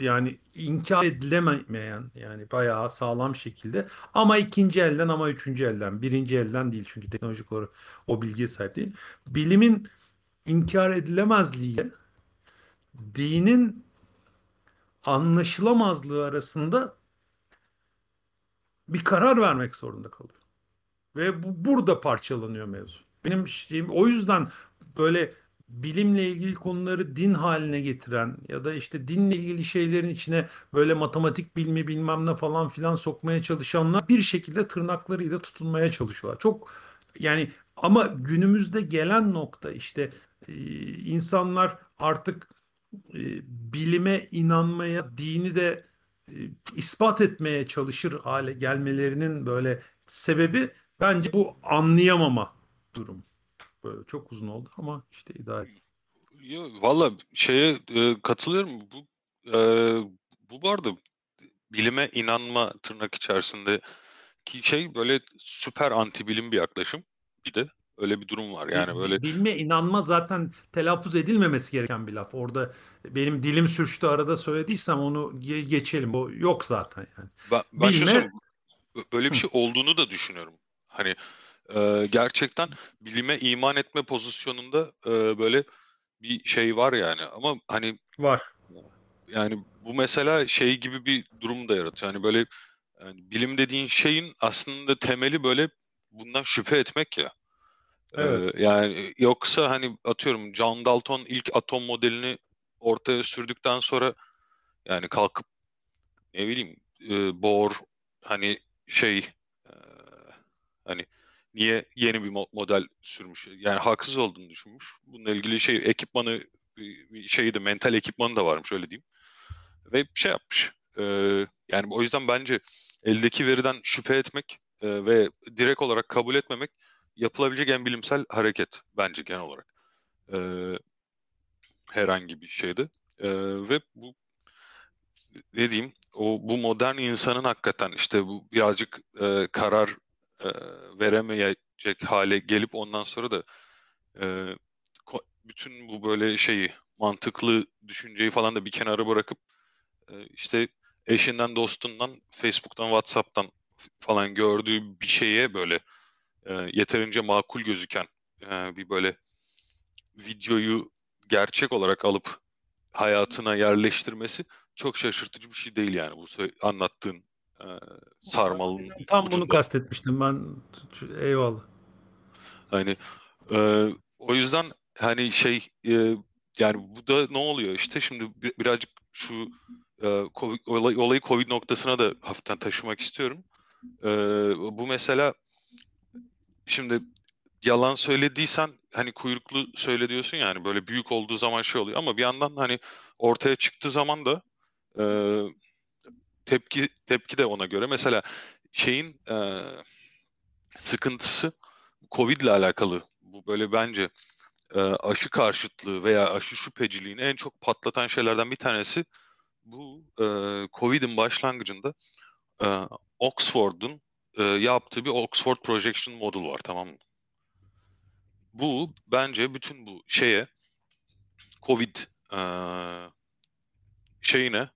yani inkar edilemeyen yani bayağı sağlam şekilde ama ikinci elden ama üçüncü elden birinci elden değil çünkü teknolojik olarak o bilgiye sahip değil. Bilimin inkar edilemezliğiyle dinin anlaşılamazlığı arasında bir karar vermek zorunda kalıyor. Ve bu burada parçalanıyor mevzu. Benim şeyim o yüzden böyle bilimle ilgili konuları din haline getiren ya da işte dinle ilgili şeylerin içine böyle matematik bilimi bilmem ne falan filan sokmaya çalışanlar bir şekilde tırnaklarıyla tutunmaya çalışıyorlar. Çok yani ama günümüzde gelen nokta işte insanlar artık e, bilime inanmaya, dini de e, ispat etmeye çalışır hale gelmelerinin böyle sebebi bence bu anlayamama durum. Böyle çok uzun oldu ama işte idare. Yo, valla şeye e, katılıyorum. Bu e, bu arada bilime inanma tırnak içerisinde ki şey böyle süper anti bilim bir yaklaşım. Bir de öyle bir durum var. Yani böyle Bilme inanma zaten telaffuz edilmemesi gereken bir laf. Orada benim dilim sürçtü arada söylediysem onu ge- geçelim. O yok zaten yani. ben, ben Bilme böyle bir şey olduğunu da düşünüyorum. Hani e, gerçekten bilime iman etme pozisyonunda e, böyle bir şey var yani. Ama hani var. yani bu mesela şey gibi bir durum da yaratıyor. Hani böyle yani bilim dediğin şeyin aslında temeli böyle bundan şüphe etmek ya. Ee, Evet. yani yoksa hani atıyorum John Dalton ilk atom modelini ortaya sürdükten sonra yani kalkıp ne bileyim e, Bohr hani şey e, hani niye yeni bir mo- model sürmüş yani haksız olduğunu düşünmüş. Bununla ilgili şey ekipmanı bir şeydi mental ekipmanı da varmış öyle diyeyim. Ve şey yapmış. e, yani o yüzden bence eldeki veriden şüphe etmek e, ve direkt olarak kabul etmemek yapılabilecek en bilimsel hareket bence genel olarak. E, herhangi bir şeydi. E, ve bu ne diyeyim o bu modern insanın hakikaten işte bu birazcık e, karar e, veremeyecek hale gelip ondan sonra da e, bütün bu böyle şeyi mantıklı düşünceyi falan da bir kenara bırakıp e, işte eşinden dostundan Facebook'tan WhatsApp'tan falan gördüğü bir şeye böyle e, yeterince makul gözüken e, bir böyle videoyu gerçek olarak alıp hayatına yerleştirmesi çok şaşırtıcı bir şey değil yani bu anlattığın e, sarmalın. Tam ucunda. bunu kastetmiştim ben. Eyvallah. Hani e, o yüzden hani şey e, yani bu da ne oluyor işte şimdi birazcık şu e, COVID, olay, olayı Covid noktasına da hafiften taşımak istiyorum. E, bu mesela şimdi yalan söylediysen hani kuyruklu söyle diyorsun yani böyle büyük olduğu zaman şey oluyor. Ama bir yandan hani ortaya çıktığı zaman da e, tepki tepki de ona göre. Mesela şeyin e, sıkıntısı Covid ile alakalı. Bu böyle bence e, aşı karşıtlığı veya aşı şüpheciliğini en çok patlatan şeylerden bir tanesi bu e, Covid'in başlangıcında e, Oxford'un e, yaptığı bir Oxford Projection Model var tamam mı? Bu bence bütün bu şeye Covid e, şeyine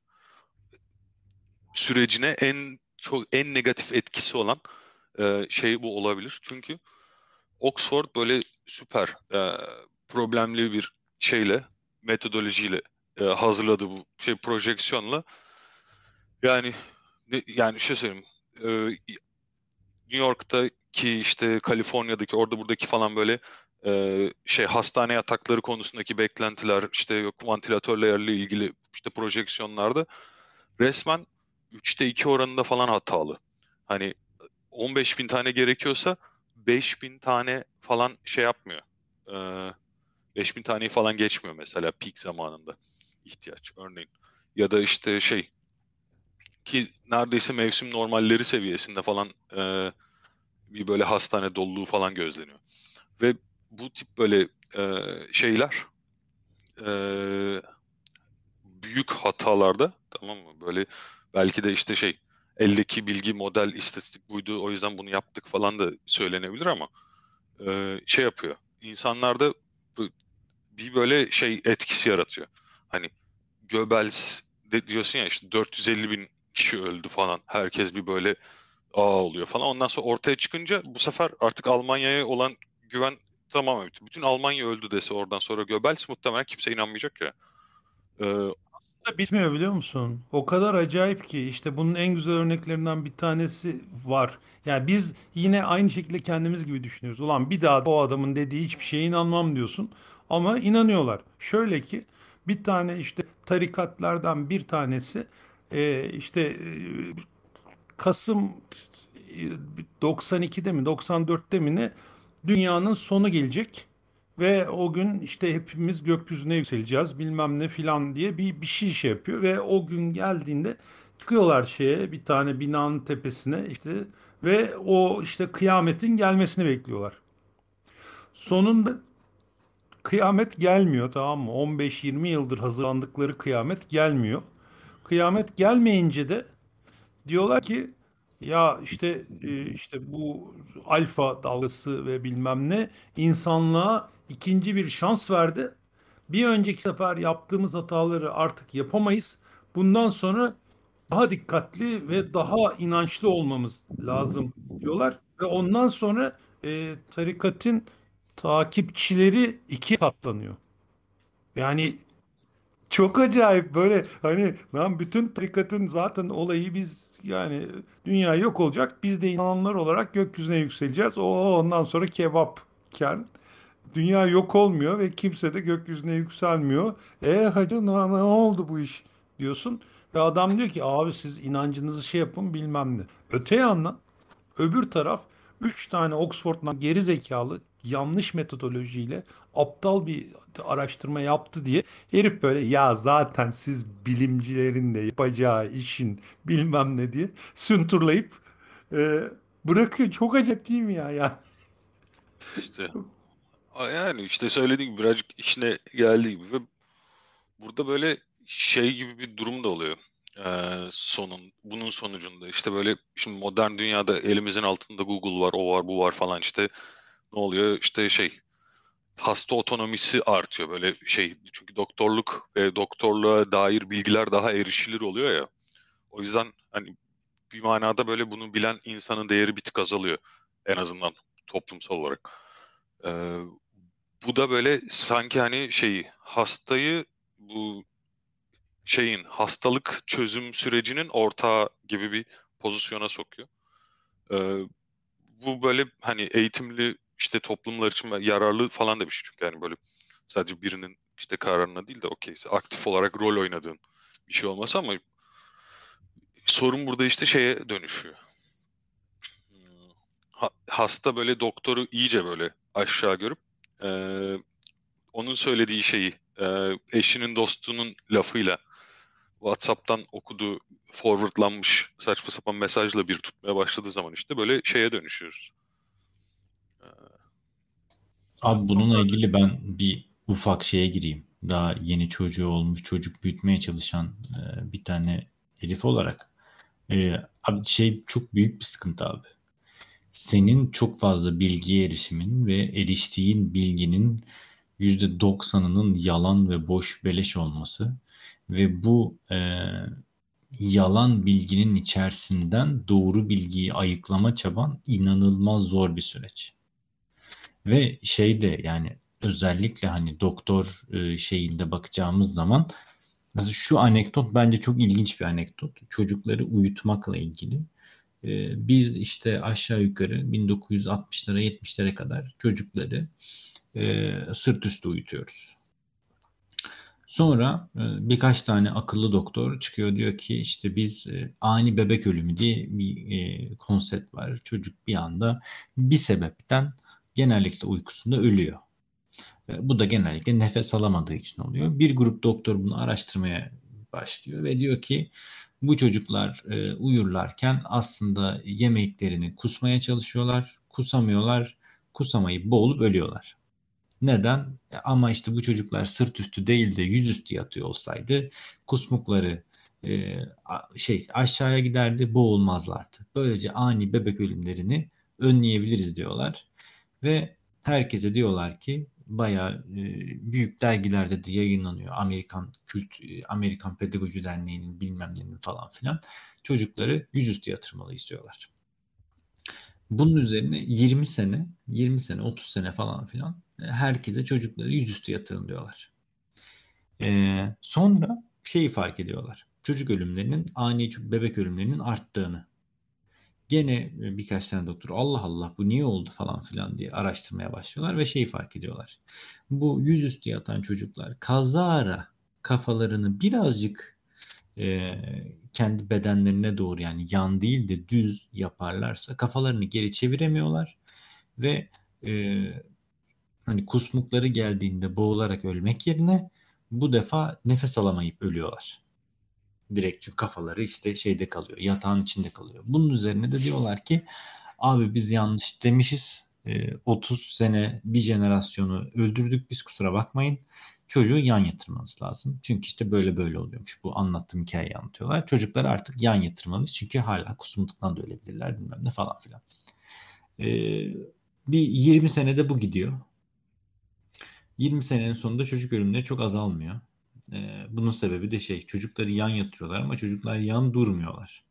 sürecine en çok en negatif etkisi olan e, şey bu olabilir. Çünkü Oxford böyle süper e, problemli bir şeyle metodolojiyle e, hazırladı bu şey projeksiyonla yani ne, yani şey söyleyeyim e, New York'taki işte Kaliforniya'daki orada buradaki falan böyle e, şey hastane yatakları konusundaki beklentiler işte yok vantilatörlerle ilgili işte projeksiyonlarda resmen 3'te 2 oranında falan hatalı. Hani 15 bin tane gerekiyorsa 5 bin tane falan şey yapmıyor. Ee, 5 bin taneyi falan geçmiyor mesela peak zamanında ihtiyaç örneğin. Ya da işte şey ki neredeyse mevsim normalleri seviyesinde falan e, bir böyle hastane doluluğu falan gözleniyor. Ve bu tip böyle e, şeyler e, büyük hatalarda tamam mı? Böyle belki de işte şey eldeki bilgi model istatistik buydu o yüzden bunu yaptık falan da söylenebilir ama e, şey yapıyor. İnsanlarda bir böyle şey etkisi yaratıyor. Hani Göbels de diyorsun ya işte 450 bin kişi öldü falan. Herkes bir böyle aa oluyor falan. Ondan sonra ortaya çıkınca bu sefer artık Almanya'ya olan güven tamamen bitti. Bütün Almanya öldü dese oradan sonra Göbels muhtemelen kimse inanmayacak ya. Ee, Aslında bitmiyor biliyor musun? O kadar acayip ki işte bunun en güzel örneklerinden bir tanesi var. Yani biz yine aynı şekilde kendimiz gibi düşünüyoruz. Ulan bir daha o adamın dediği hiçbir şeye inanmam diyorsun. Ama inanıyorlar. Şöyle ki bir tane işte tarikatlardan bir tanesi e, işte e, Kasım 92'de mi 94'te mi ne dünyanın sonu gelecek ve o gün işte hepimiz gökyüzüne yükseleceğiz bilmem ne filan diye bir, bir şey şey yapıyor ve o gün geldiğinde çıkıyorlar şeye bir tane binanın tepesine işte ve o işte kıyametin gelmesini bekliyorlar. Sonunda kıyamet gelmiyor tamam mı? 15-20 yıldır hazırlandıkları kıyamet gelmiyor. Kıyamet gelmeyince de diyorlar ki ya işte e, işte bu alfa dalgası ve bilmem ne insanlığa ikinci bir şans verdi. Bir önceki sefer yaptığımız hataları artık yapamayız. Bundan sonra daha dikkatli ve daha inançlı olmamız lazım diyorlar. Ve ondan sonra e, tarikatın takipçileri iki katlanıyor. Yani çok acayip böyle hani lan bütün tarikatın zaten olayı biz yani dünya yok olacak. Biz de inananlar olarak gökyüzüne yükseleceğiz. O ondan sonra kebapken dünya yok olmuyor ve kimse de gökyüzüne yükselmiyor. E hacı ne, ne oldu bu iş diyorsun. Ve adam diyor ki abi siz inancınızı şey yapın bilmem ne. Öte yandan öbür taraf 3 tane Oxford'dan geri zekalı yanlış metodolojiyle aptal bir araştırma yaptı diye herif böyle ya zaten siz bilimcilerin de yapacağı işin bilmem ne diye sünturlayıp e, bırakıyor. Çok acayip değil mi ya? Yani İşte yani işte söylediğim gibi birazcık işine geldiği gibi ve burada böyle şey gibi bir durum da oluyor. Ee, sonun bunun sonucunda işte böyle şimdi modern dünyada elimizin altında Google var, o var, bu var falan işte ne oluyor? İşte şey hasta otonomisi artıyor böyle şey çünkü doktorluk ve doktorluğa dair bilgiler daha erişilir oluyor ya. O yüzden hani bir manada böyle bunu bilen insanın değeri bir tık azalıyor en azından toplumsal olarak. Ee, bu da böyle sanki hani şeyi hastayı bu şeyin hastalık çözüm sürecinin ortağı gibi bir pozisyona sokuyor. Ee, bu böyle hani eğitimli işte toplumlar için yararlı falan da bir şey çünkü yani böyle sadece birinin işte kararına değil de okey aktif olarak rol oynadığın bir şey olması ama sorun burada işte şeye dönüşüyor. Ha, hasta böyle doktoru iyice böyle aşağı görüp e, onun söylediği şeyi e, eşinin dostunun lafıyla WhatsApp'tan okuduğu forwardlanmış saçma sapan mesajla bir tutmaya başladığı zaman işte böyle şeye dönüşüyoruz. Abi bununla ilgili ben bir ufak şeye gireyim. Daha yeni çocuğu olmuş, çocuk büyütmeye çalışan e, bir tane herif olarak. E, abi şey çok büyük bir sıkıntı abi. Senin çok fazla bilgiye erişimin ve eriştiğin bilginin %90'ının yalan ve boş beleş olması ve bu e, yalan bilginin içerisinden doğru bilgiyi ayıklama çaban inanılmaz zor bir süreç. Ve şey de yani özellikle hani doktor e, şeyinde bakacağımız zaman şu anekdot bence çok ilginç bir anekdot. Çocukları uyutmakla ilgili. E, biz işte aşağı yukarı 1960'lara 70'lere kadar çocukları e, sırt üstü uyutuyoruz. Sonra birkaç tane akıllı doktor çıkıyor diyor ki işte biz ani bebek ölümü diye bir konsept var. Çocuk bir anda bir sebepten genellikle uykusunda ölüyor. Bu da genellikle nefes alamadığı için oluyor. Bir grup doktor bunu araştırmaya başlıyor ve diyor ki bu çocuklar uyurlarken aslında yemeklerini kusmaya çalışıyorlar, kusamıyorlar, kusamayıp boğulup ölüyorlar. Neden? Ama işte bu çocuklar sırt üstü değil de yüzüstü yatıyor olsaydı kusmukları e, şey aşağıya giderdi boğulmazlardı. Böylece ani bebek ölümlerini önleyebiliriz diyorlar. Ve herkese diyorlar ki bayağı e, büyük dergilerde de yayınlanıyor. Amerikan Kült e, Amerikan Pedagoji Derneği'nin bilmem nenin falan filan çocukları yüzüstü yatırmalı istiyorlar. Bunun üzerine 20 sene, 20 sene, 30 sene falan filan e, herkese çocukları yüzüstü yatırın diyorlar. Ee, sonra şeyi fark ediyorlar. Çocuk ölümlerinin, ani bebek ölümlerinin arttığını. Gene e, birkaç tane doktor Allah Allah bu niye oldu falan filan diye araştırmaya başlıyorlar ve şeyi fark ediyorlar. Bu yüzüstü yatan çocuklar kazara kafalarını birazcık e, kendi bedenlerine doğru yani yan değil de düz yaparlarsa kafalarını geri çeviremiyorlar ve e, hani kusmukları geldiğinde boğularak ölmek yerine bu defa nefes alamayıp ölüyorlar. Direkt çünkü kafaları işte şeyde kalıyor, yatağın içinde kalıyor. Bunun üzerine de diyorlar ki abi biz yanlış demişiz. 30 sene bir jenerasyonu öldürdük biz kusura bakmayın çocuğu yan yatırmanız lazım. Çünkü işte böyle böyle oluyormuş. Bu anlattığım hikayeyi anlatıyorlar. Çocuklar artık yan yatırmalıyız. Çünkü hala kusumluktan da ölebilirler bilmem ne falan filan. Ee, bir 20 senede bu gidiyor. 20 senenin sonunda çocuk ölümleri çok azalmıyor. Ee, bunun sebebi de şey çocukları yan yatırıyorlar ama çocuklar yan durmuyorlar.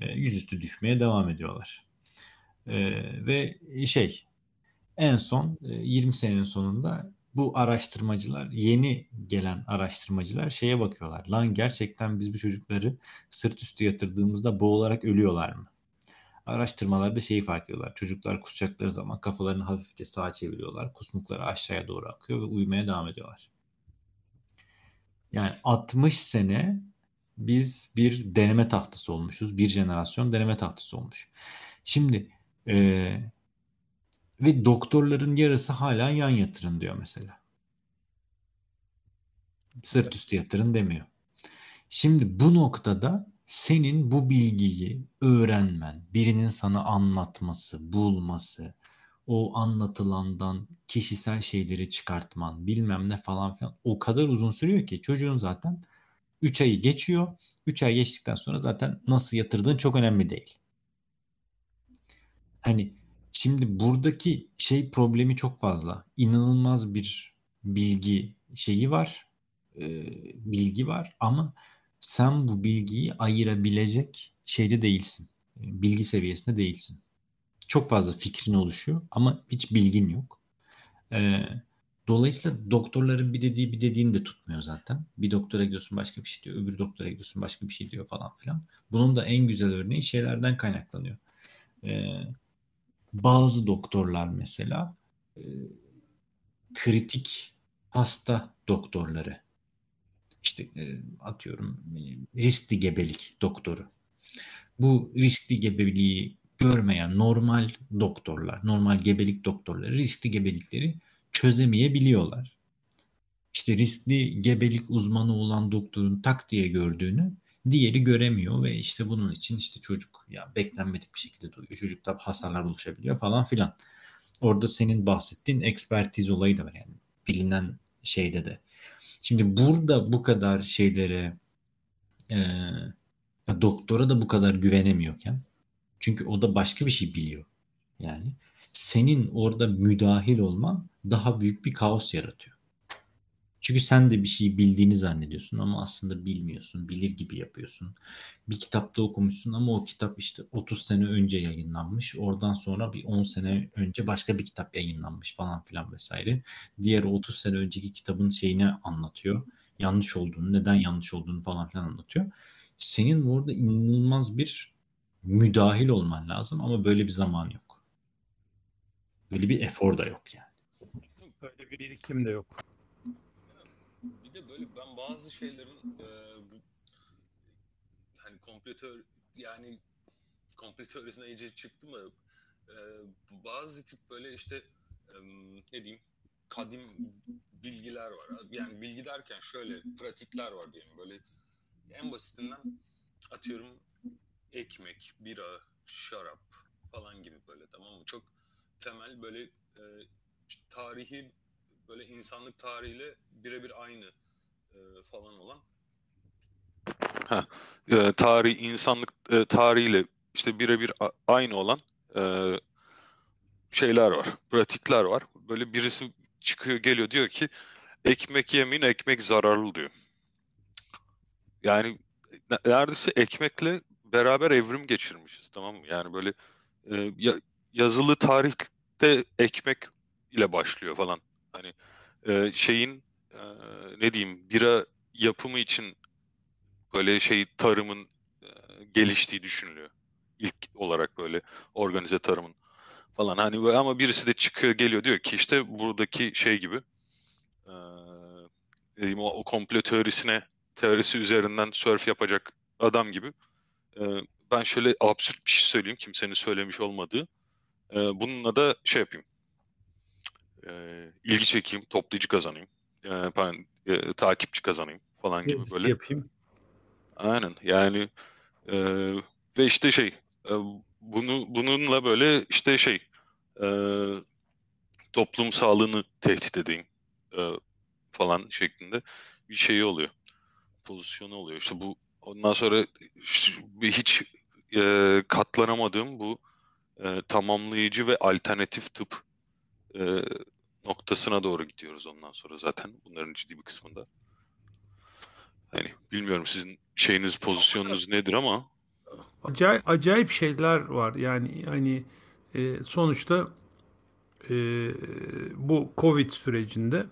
Ee, yüzüstü düşmeye devam ediyorlar. Ee, ve şey en son 20 e, senenin sonunda bu araştırmacılar, yeni gelen araştırmacılar şeye bakıyorlar. Lan gerçekten biz bu çocukları sırt üstü yatırdığımızda boğularak ölüyorlar mı? Araştırmalarda şeyi fark ediyorlar. Çocuklar kusacakları zaman kafalarını hafifçe sağa çeviriyorlar. Kusmukları aşağıya doğru akıyor ve uyumaya devam ediyorlar. Yani 60 sene biz bir deneme tahtası olmuşuz. Bir jenerasyon deneme tahtası olmuş. Şimdi e, Ve doktorların yarısı hala yan yatırın diyor mesela. Sırt üstü yatırın demiyor. Şimdi bu noktada senin bu bilgiyi öğrenmen, birinin sana anlatması, bulması, o anlatılandan kişisel şeyleri çıkartman, bilmem ne falan filan o kadar uzun sürüyor ki çocuğun zaten 3 ayı geçiyor. 3 ay geçtikten sonra zaten nasıl yatırdığın çok önemli değil. Hani şimdi buradaki şey problemi çok fazla. İnanılmaz bir bilgi şeyi var. E, bilgi var ama sen bu bilgiyi ayırabilecek şeyde değilsin. Bilgi seviyesinde değilsin. Çok fazla fikrin oluşuyor ama hiç bilgin yok. Ee, dolayısıyla doktorların bir dediği bir dediğini de tutmuyor zaten. Bir doktora gidiyorsun başka bir şey diyor. Öbür doktora gidiyorsun başka bir şey diyor falan filan. Bunun da en güzel örneği şeylerden kaynaklanıyor. Ee, bazı doktorlar mesela e, kritik hasta doktorları işte e, atıyorum e, riskli gebelik doktoru. Bu riskli gebeliği görmeyen normal doktorlar, normal gebelik doktorları riskli gebelikleri çözemeyebiliyorlar. İşte riskli gebelik uzmanı olan doktorun tak diye gördüğünü diğeri göremiyor ve işte bunun için işte çocuk ya beklenmedik bir şekilde doğuyor. Çocukta hasarlar oluşabiliyor falan filan. Orada senin bahsettiğin ekspertiz olayı da var yani bilinen şeyde de. Şimdi burada bu kadar şeylere e, doktora da bu kadar güvenemiyorken çünkü o da başka bir şey biliyor. Yani senin orada müdahil olman daha büyük bir kaos yaratıyor. Çünkü sen de bir şey bildiğini zannediyorsun ama aslında bilmiyorsun. Bilir gibi yapıyorsun. Bir kitapta okumuşsun ama o kitap işte 30 sene önce yayınlanmış. Oradan sonra bir 10 sene önce başka bir kitap yayınlanmış falan filan vesaire. Diğer 30 sene önceki kitabın şeyini anlatıyor. Yanlış olduğunu, neden yanlış olduğunu falan filan anlatıyor. Senin orada inanılmaz bir müdahil olman lazım ama böyle bir zaman yok. Böyle bir efor da yok yani. Böyle bir birikim de yok bir de böyle ben bazı şeylerin e, bu hani kompletör yani komplo teorisine iyice çıktım da e, bazı tip böyle işte e, ne diyeyim kadim bilgiler var. Yani bilgi derken şöyle pratikler var diyelim. Böyle en basitinden atıyorum ekmek, bira, şarap falan gibi böyle tamam mı? Çok temel böyle e, tarihi böyle insanlık tarihiyle birebir aynı e, falan olan ha, e, tarih insanlık e, tarihiyle işte birebir aynı olan e, şeyler var, pratikler var. Böyle birisi çıkıyor geliyor diyor ki ekmek yemeyin ekmek zararlı diyor. Yani neredeyse ekmekle beraber evrim geçirmişiz tamam mı? Yani böyle e, yazılı tarihte ekmek ile başlıyor falan. Hani e, şeyin e, ne diyeyim bira yapımı için böyle şey tarımın e, geliştiği düşünülüyor. İlk olarak böyle organize tarımın falan. Hani ama birisi de çıkıyor geliyor diyor ki işte buradaki şey gibi e, diyeyim, o, o komplo teorisine teorisi üzerinden surf yapacak adam gibi e, ben şöyle absürt bir şey söyleyeyim kimsenin söylemiş olmadığı. E, bununla da şey yapayım e, ilgi çekeyim, toplayıcı kazanayım, e, ben e, takipçi kazanayım falan gibi böyle. yapayım. Aynen yani e, ve işte şey e, bunu bununla böyle işte şey e, toplum sağlığını tehdit edeyim e, falan şeklinde bir şey oluyor. Pozisyonu oluyor. İşte bu ondan sonra hiç e, katlanamadığım bu e, tamamlayıcı ve alternatif tıp e, noktasına doğru gidiyoruz ondan sonra zaten bunların ciddi bir kısmında. Hani bilmiyorum sizin şeyiniz, pozisyonunuz nedir ama acayip, acayip şeyler var. Yani hani e, sonuçta e, bu Covid sürecinde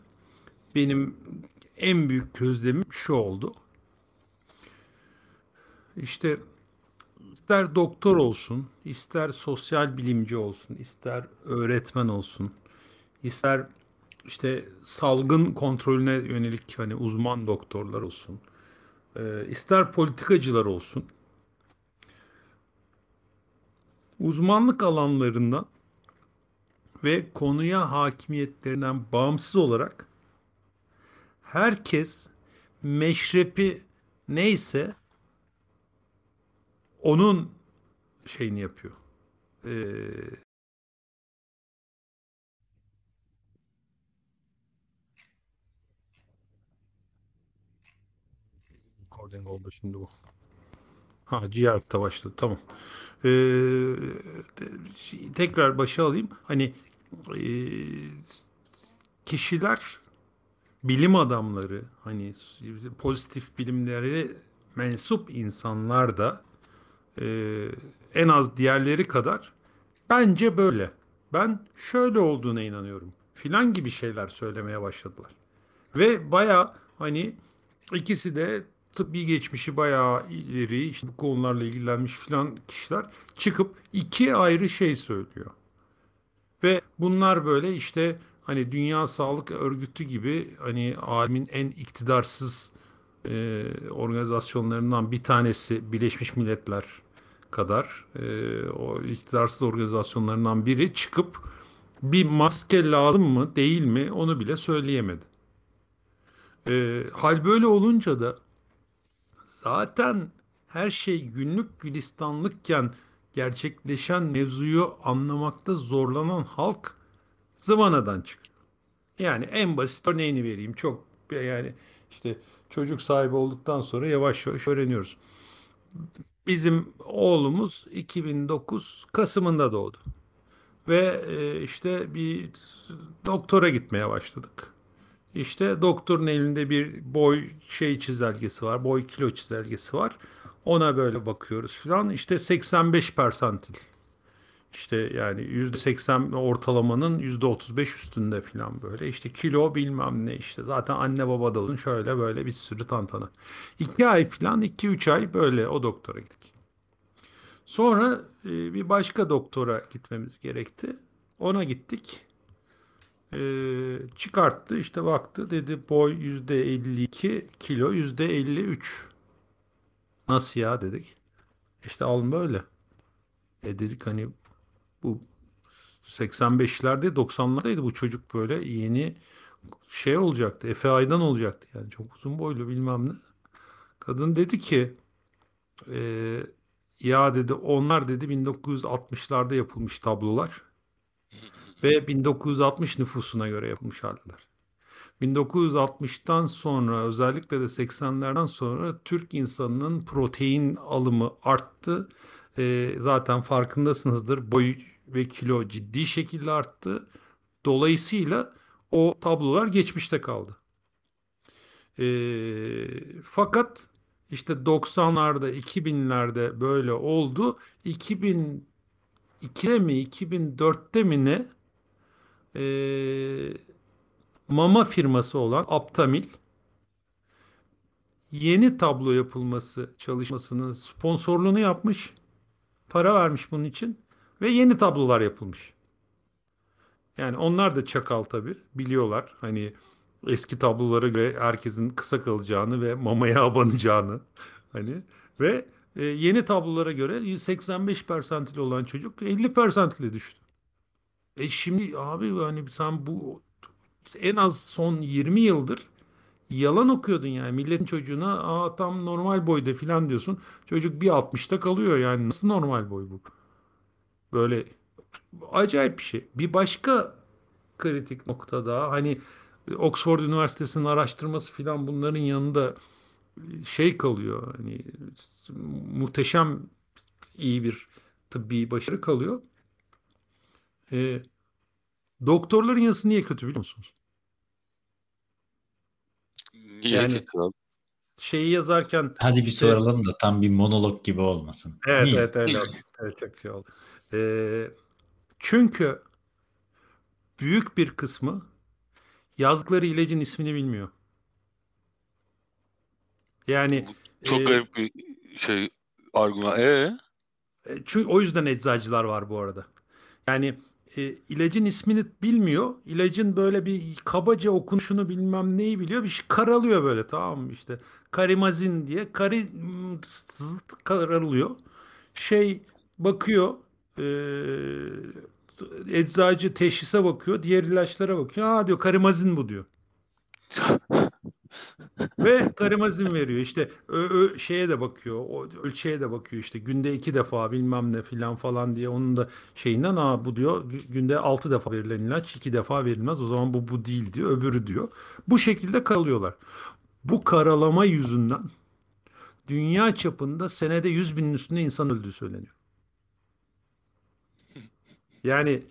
benim en büyük gözlemim şu oldu. İşte ister doktor olsun, ister sosyal bilimci olsun, ister öğretmen olsun, ister işte salgın kontrolüne yönelik hani uzman doktorlar olsun, e, ister politikacılar olsun, uzmanlık alanlarından ve konuya hakimiyetlerinden bağımsız olarak herkes meşrepi neyse onun şeyini yapıyor. Ee, recording oldu şimdi bu. Ha ciğer başladı tamam. Ee, tekrar başa alayım. Hani e, kişiler bilim adamları hani pozitif bilimlere mensup insanlar da e, en az diğerleri kadar bence böyle. Ben şöyle olduğuna inanıyorum. Filan gibi şeyler söylemeye başladılar. Ve baya hani ikisi de tıbbi geçmişi bayağı ileri, işte bu konularla ilgilenmiş filan kişiler çıkıp iki ayrı şey söylüyor. Ve bunlar böyle işte hani Dünya Sağlık Örgütü gibi hani alemin en iktidarsız e, organizasyonlarından bir tanesi Birleşmiş Milletler kadar e, o iktidarsız organizasyonlarından biri çıkıp bir maske lazım mı değil mi onu bile söyleyemedi. E, hal böyle olunca da zaten her şey günlük gülistanlıkken gerçekleşen mevzuyu anlamakta zorlanan halk zıvanadan çıkıyor. Yani en basit örneğini vereyim. Çok yani işte çocuk sahibi olduktan sonra yavaş yavaş öğreniyoruz. Bizim oğlumuz 2009 Kasım'ında doğdu. Ve e, işte bir doktora gitmeye başladık. İşte doktorun elinde bir boy şey çizelgesi var. Boy kilo çizelgesi var. Ona böyle bakıyoruz falan. İşte 85 persantil. İşte yani %80 ortalamanın %35 üstünde falan böyle. İşte kilo bilmem ne işte. Zaten anne baba da şöyle böyle bir sürü tantana. 2 ay falan 2-3 ay böyle o doktora gittik. Sonra e, bir başka doktora gitmemiz gerekti. Ona gittik e, çıkarttı işte baktı dedi boy yüzde 52 kilo yüzde 53 nasıl ya dedik işte alın böyle e dedik hani bu 85'lerde 90'lardaydı bu çocuk böyle yeni şey olacaktı Efe Aydan olacaktı yani çok uzun boylu bilmem ne kadın dedi ki e, ya dedi onlar dedi 1960'larda yapılmış tablolar ve 1960 nüfusuna göre yapılmış haldeler. 1960'tan sonra özellikle de 80'lerden sonra Türk insanının protein alımı arttı. E, zaten farkındasınızdır boy ve kilo ciddi şekilde arttı. Dolayısıyla o tablolar geçmişte kaldı. E, fakat işte 90'larda 2000'lerde böyle oldu. 2002'de mi 2004'te mi ne e, mama firması olan Aptamil yeni tablo yapılması çalışmasının sponsorluğunu yapmış. Para vermiş bunun için ve yeni tablolar yapılmış. Yani onlar da çakal tabi biliyorlar. Hani eski tablolara göre herkesin kısa kalacağını ve mamaya abanacağını hani ve e, yeni tablolara göre 85 persantil olan çocuk 50 persantile düştü. E şimdi abi hani sen bu en az son 20 yıldır yalan okuyordun yani. Milletin çocuğuna Aa, tam normal boyda falan diyorsun. Çocuk bir 60'ta kalıyor yani. Nasıl normal boy bu? Böyle acayip bir şey. Bir başka kritik nokta daha hani Oxford Üniversitesi'nin araştırması falan bunların yanında şey kalıyor. Hani muhteşem iyi bir tıbbi başarı kalıyor. E, doktorların yazısı niye kötü biliyor musunuz? Niye yani, kötü abi? Şeyi yazarken Hadi bir işte, soralım da tam bir monolog gibi olmasın. Evet niye? evet evet, evet çok şey oldu. E, çünkü büyük bir kısmı yazdıkları ilacın ismini bilmiyor. Yani çok e, garip bir şey argüman. Ee? Çünkü o yüzden eczacılar var bu arada. Yani e, ilacın ismini bilmiyor. İlacın böyle bir kabaca okunuşunu bilmem neyi biliyor. Bir şey karalıyor böyle tamam mı işte. Karimazin diye kari karalıyor. Şey bakıyor e, eczacı teşhise bakıyor, diğer ilaçlara bakıyor. Ha diyor karimazin bu diyor. Ve karimazin veriyor. İşte ö, ö, şeye de bakıyor. O ölçeğe de bakıyor. İşte günde iki defa bilmem ne filan falan diye onun da şeyinden ha bu diyor günde altı defa verilen ilaç iki defa verilmez. O zaman bu bu değil diyor. Öbürü diyor. Bu şekilde kalıyorlar. Bu karalama yüzünden dünya çapında senede 100 binin üstünde insan öldüğü söyleniyor. Yani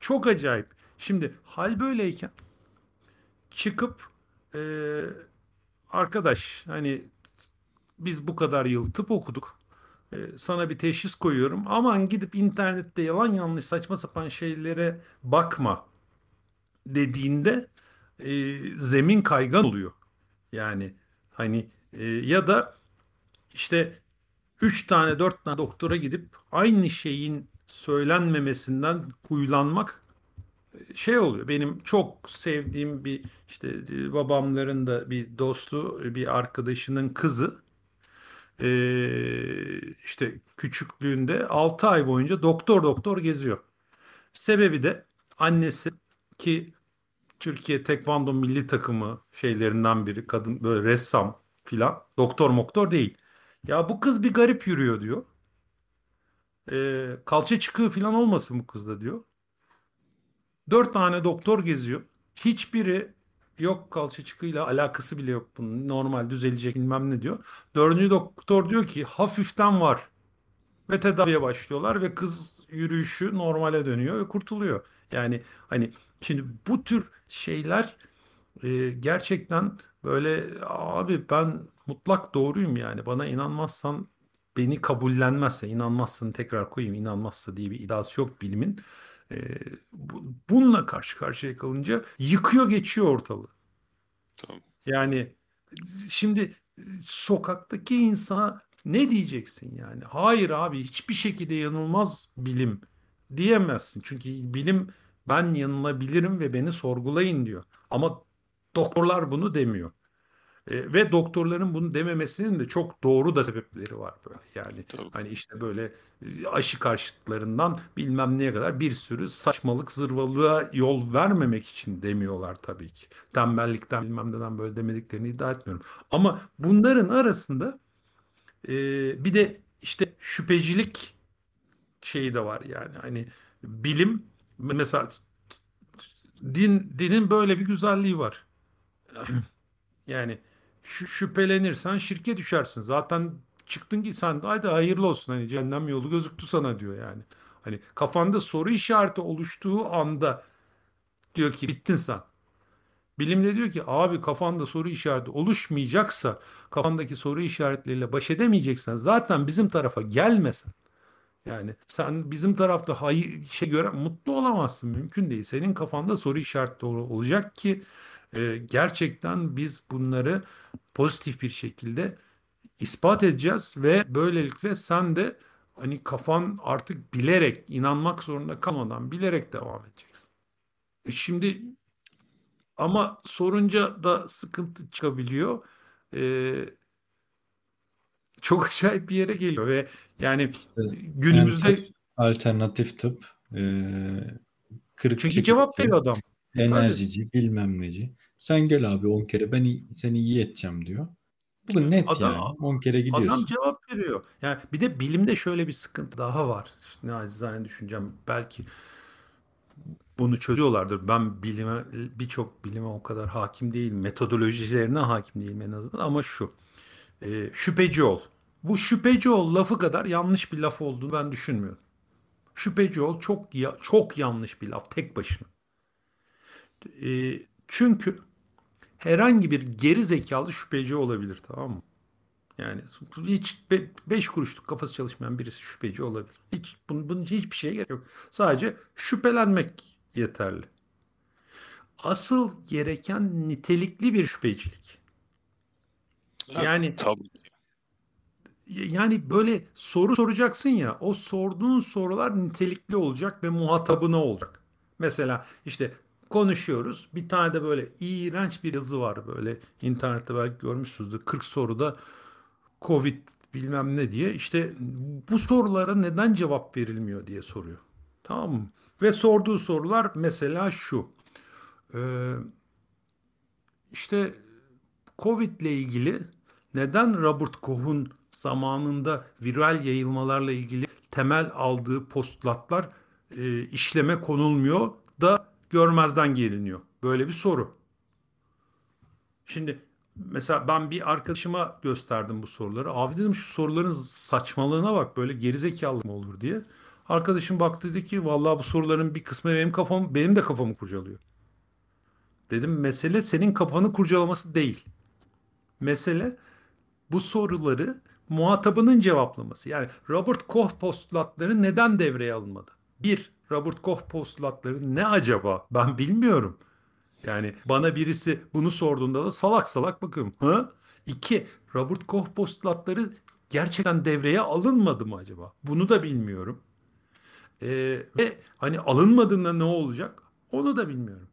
çok acayip. Şimdi hal böyleyken çıkıp e, arkadaş hani biz bu kadar yıl tıp okuduk. E, sana bir teşhis koyuyorum. Aman gidip internette yalan yanlış saçma sapan şeylere bakma dediğinde e, zemin kaygan oluyor. Yani hani e, ya da işte 3 tane 4 tane doktora gidip aynı şeyin söylenmemesinden huylanmak şey oluyor. Benim çok sevdiğim bir işte babamların da bir dostu, bir arkadaşının kızı işte küçüklüğünde 6 ay boyunca doktor doktor geziyor. Sebebi de annesi ki Türkiye Tekvando milli takımı şeylerinden biri kadın böyle ressam filan doktor moktor değil. Ya bu kız bir garip yürüyor diyor. E, kalça çıkığı filan olmasın bu kızda diyor. Dört tane doktor geziyor. Hiçbiri yok kalça çıkığıyla alakası bile yok bunun. Normal düzelecek bilmem ne diyor. Dördüncü doktor diyor ki hafiften var. Ve tedaviye başlıyorlar ve kız yürüyüşü normale dönüyor ve kurtuluyor. Yani hani şimdi bu tür şeyler e, gerçekten böyle abi ben mutlak doğruyum yani bana inanmazsan beni kabullenmezse inanmazsın tekrar koyayım inanmazsa diye bir iddiası yok bilimin. E, bununla karşı karşıya kalınca yıkıyor geçiyor ortalığı. Tamam. Yani şimdi sokaktaki insana ne diyeceksin yani? Hayır abi hiçbir şekilde yanılmaz bilim diyemezsin. Çünkü bilim ben yanılabilirim ve beni sorgulayın diyor. Ama doktorlar bunu demiyor. E, ve doktorların bunu dememesinin de çok doğru da sebepleri var böyle. Yani Tabii. hani işte böyle e, aşı karşıtlarından bilmem neye kadar bir sürü saçmalık zırvalığa yol vermemek için demiyorlar tabii ki. Tembellikten bilmem neden böyle demediklerini iddia etmiyorum. Ama bunların arasında e, bir de işte şüphecilik şeyi de var yani. Hani bilim mesela din dinin böyle bir güzelliği var. yani şüphelenirsen şirke düşersin. Zaten çıktın ki sen de haydi hayırlı olsun hani cehennem yolu gözüktü sana diyor yani. Hani kafanda soru işareti oluştuğu anda diyor ki bittin sen. Bilim de diyor ki abi kafanda soru işareti oluşmayacaksa kafandaki soru işaretleriyle baş edemeyeceksen zaten bizim tarafa gelmesen. Yani sen bizim tarafta hayır şey göre mutlu olamazsın mümkün değil. Senin kafanda soru işareti olacak ki e, gerçekten biz bunları pozitif bir şekilde ispat edeceğiz ve böylelikle sen de hani kafan artık bilerek inanmak zorunda kalmadan bilerek devam edeceksin. E şimdi ama sorunca da sıkıntı çıkabiliyor. Ee, çok acayip bir yere geliyor ve yani günümüzde alternatif tıp e, kırık Çünkü cevap veriyor adam. Enerjici, Hadi. bilmem neci. Sen gel abi 10 kere ben seni iyi edeceğim diyor. Bu net adam, yani. 10 kere gidiyorsun. Adam cevap veriyor. Yani bir de bilimde şöyle bir sıkıntı daha var. Ne acizane düşüneceğim. Belki bunu çözüyorlardır. Ben bilime birçok bilime o kadar hakim değilim. Metodolojilerine hakim değilim en azından ama şu. E, şüpheci ol. Bu şüpheci ol lafı kadar yanlış bir laf olduğunu ben düşünmüyorum. Şüpheci ol çok ya, çok yanlış bir laf tek başına. E, çünkü herhangi bir geri zekalı şüpheci olabilir tamam mı? Yani hiç be, beş kuruşluk kafası çalışmayan birisi şüpheci olabilir. Hiç bunun, bunun hiçbir şeye gerek yok. Sadece şüphelenmek yeterli. Asıl gereken nitelikli bir şüphecilik. Yani tabii. Yani böyle soru soracaksın ya, o sorduğun sorular nitelikli olacak ve muhatabına olacak. Mesela işte konuşuyoruz. Bir tane de böyle iğrenç bir yazı var böyle internette belki görmüşsünüzdür. 40 soruda Covid bilmem ne diye işte bu sorulara neden cevap verilmiyor diye soruyor. Tamam mı? Ve sorduğu sorular mesela şu. Ee, işte Covid ile ilgili neden Robert Koch'un zamanında viral yayılmalarla ilgili temel aldığı postulatlar e, işleme konulmuyor da görmezden geliniyor. Böyle bir soru. Şimdi mesela ben bir arkadaşıma gösterdim bu soruları. Abi dedim şu soruların saçmalığına bak böyle gerizekalı mı olur diye. Arkadaşım baktı dedi ki vallahi bu soruların bir kısmı benim kafam benim de kafamı kurcalıyor. Dedim mesele senin kafanı kurcalaması değil. Mesele bu soruları muhatabının cevaplaması. Yani Robert Koch postulatları neden devreye alınmadı? Bir, Robert Koch postulatları ne acaba? Ben bilmiyorum. Yani bana birisi bunu sorduğunda da salak salak bakıyorum. Ha? İki, Robert Koch postulatları gerçekten devreye alınmadı mı acaba? Bunu da bilmiyorum. Ee, ve hani alınmadığında ne olacak? Onu da bilmiyorum.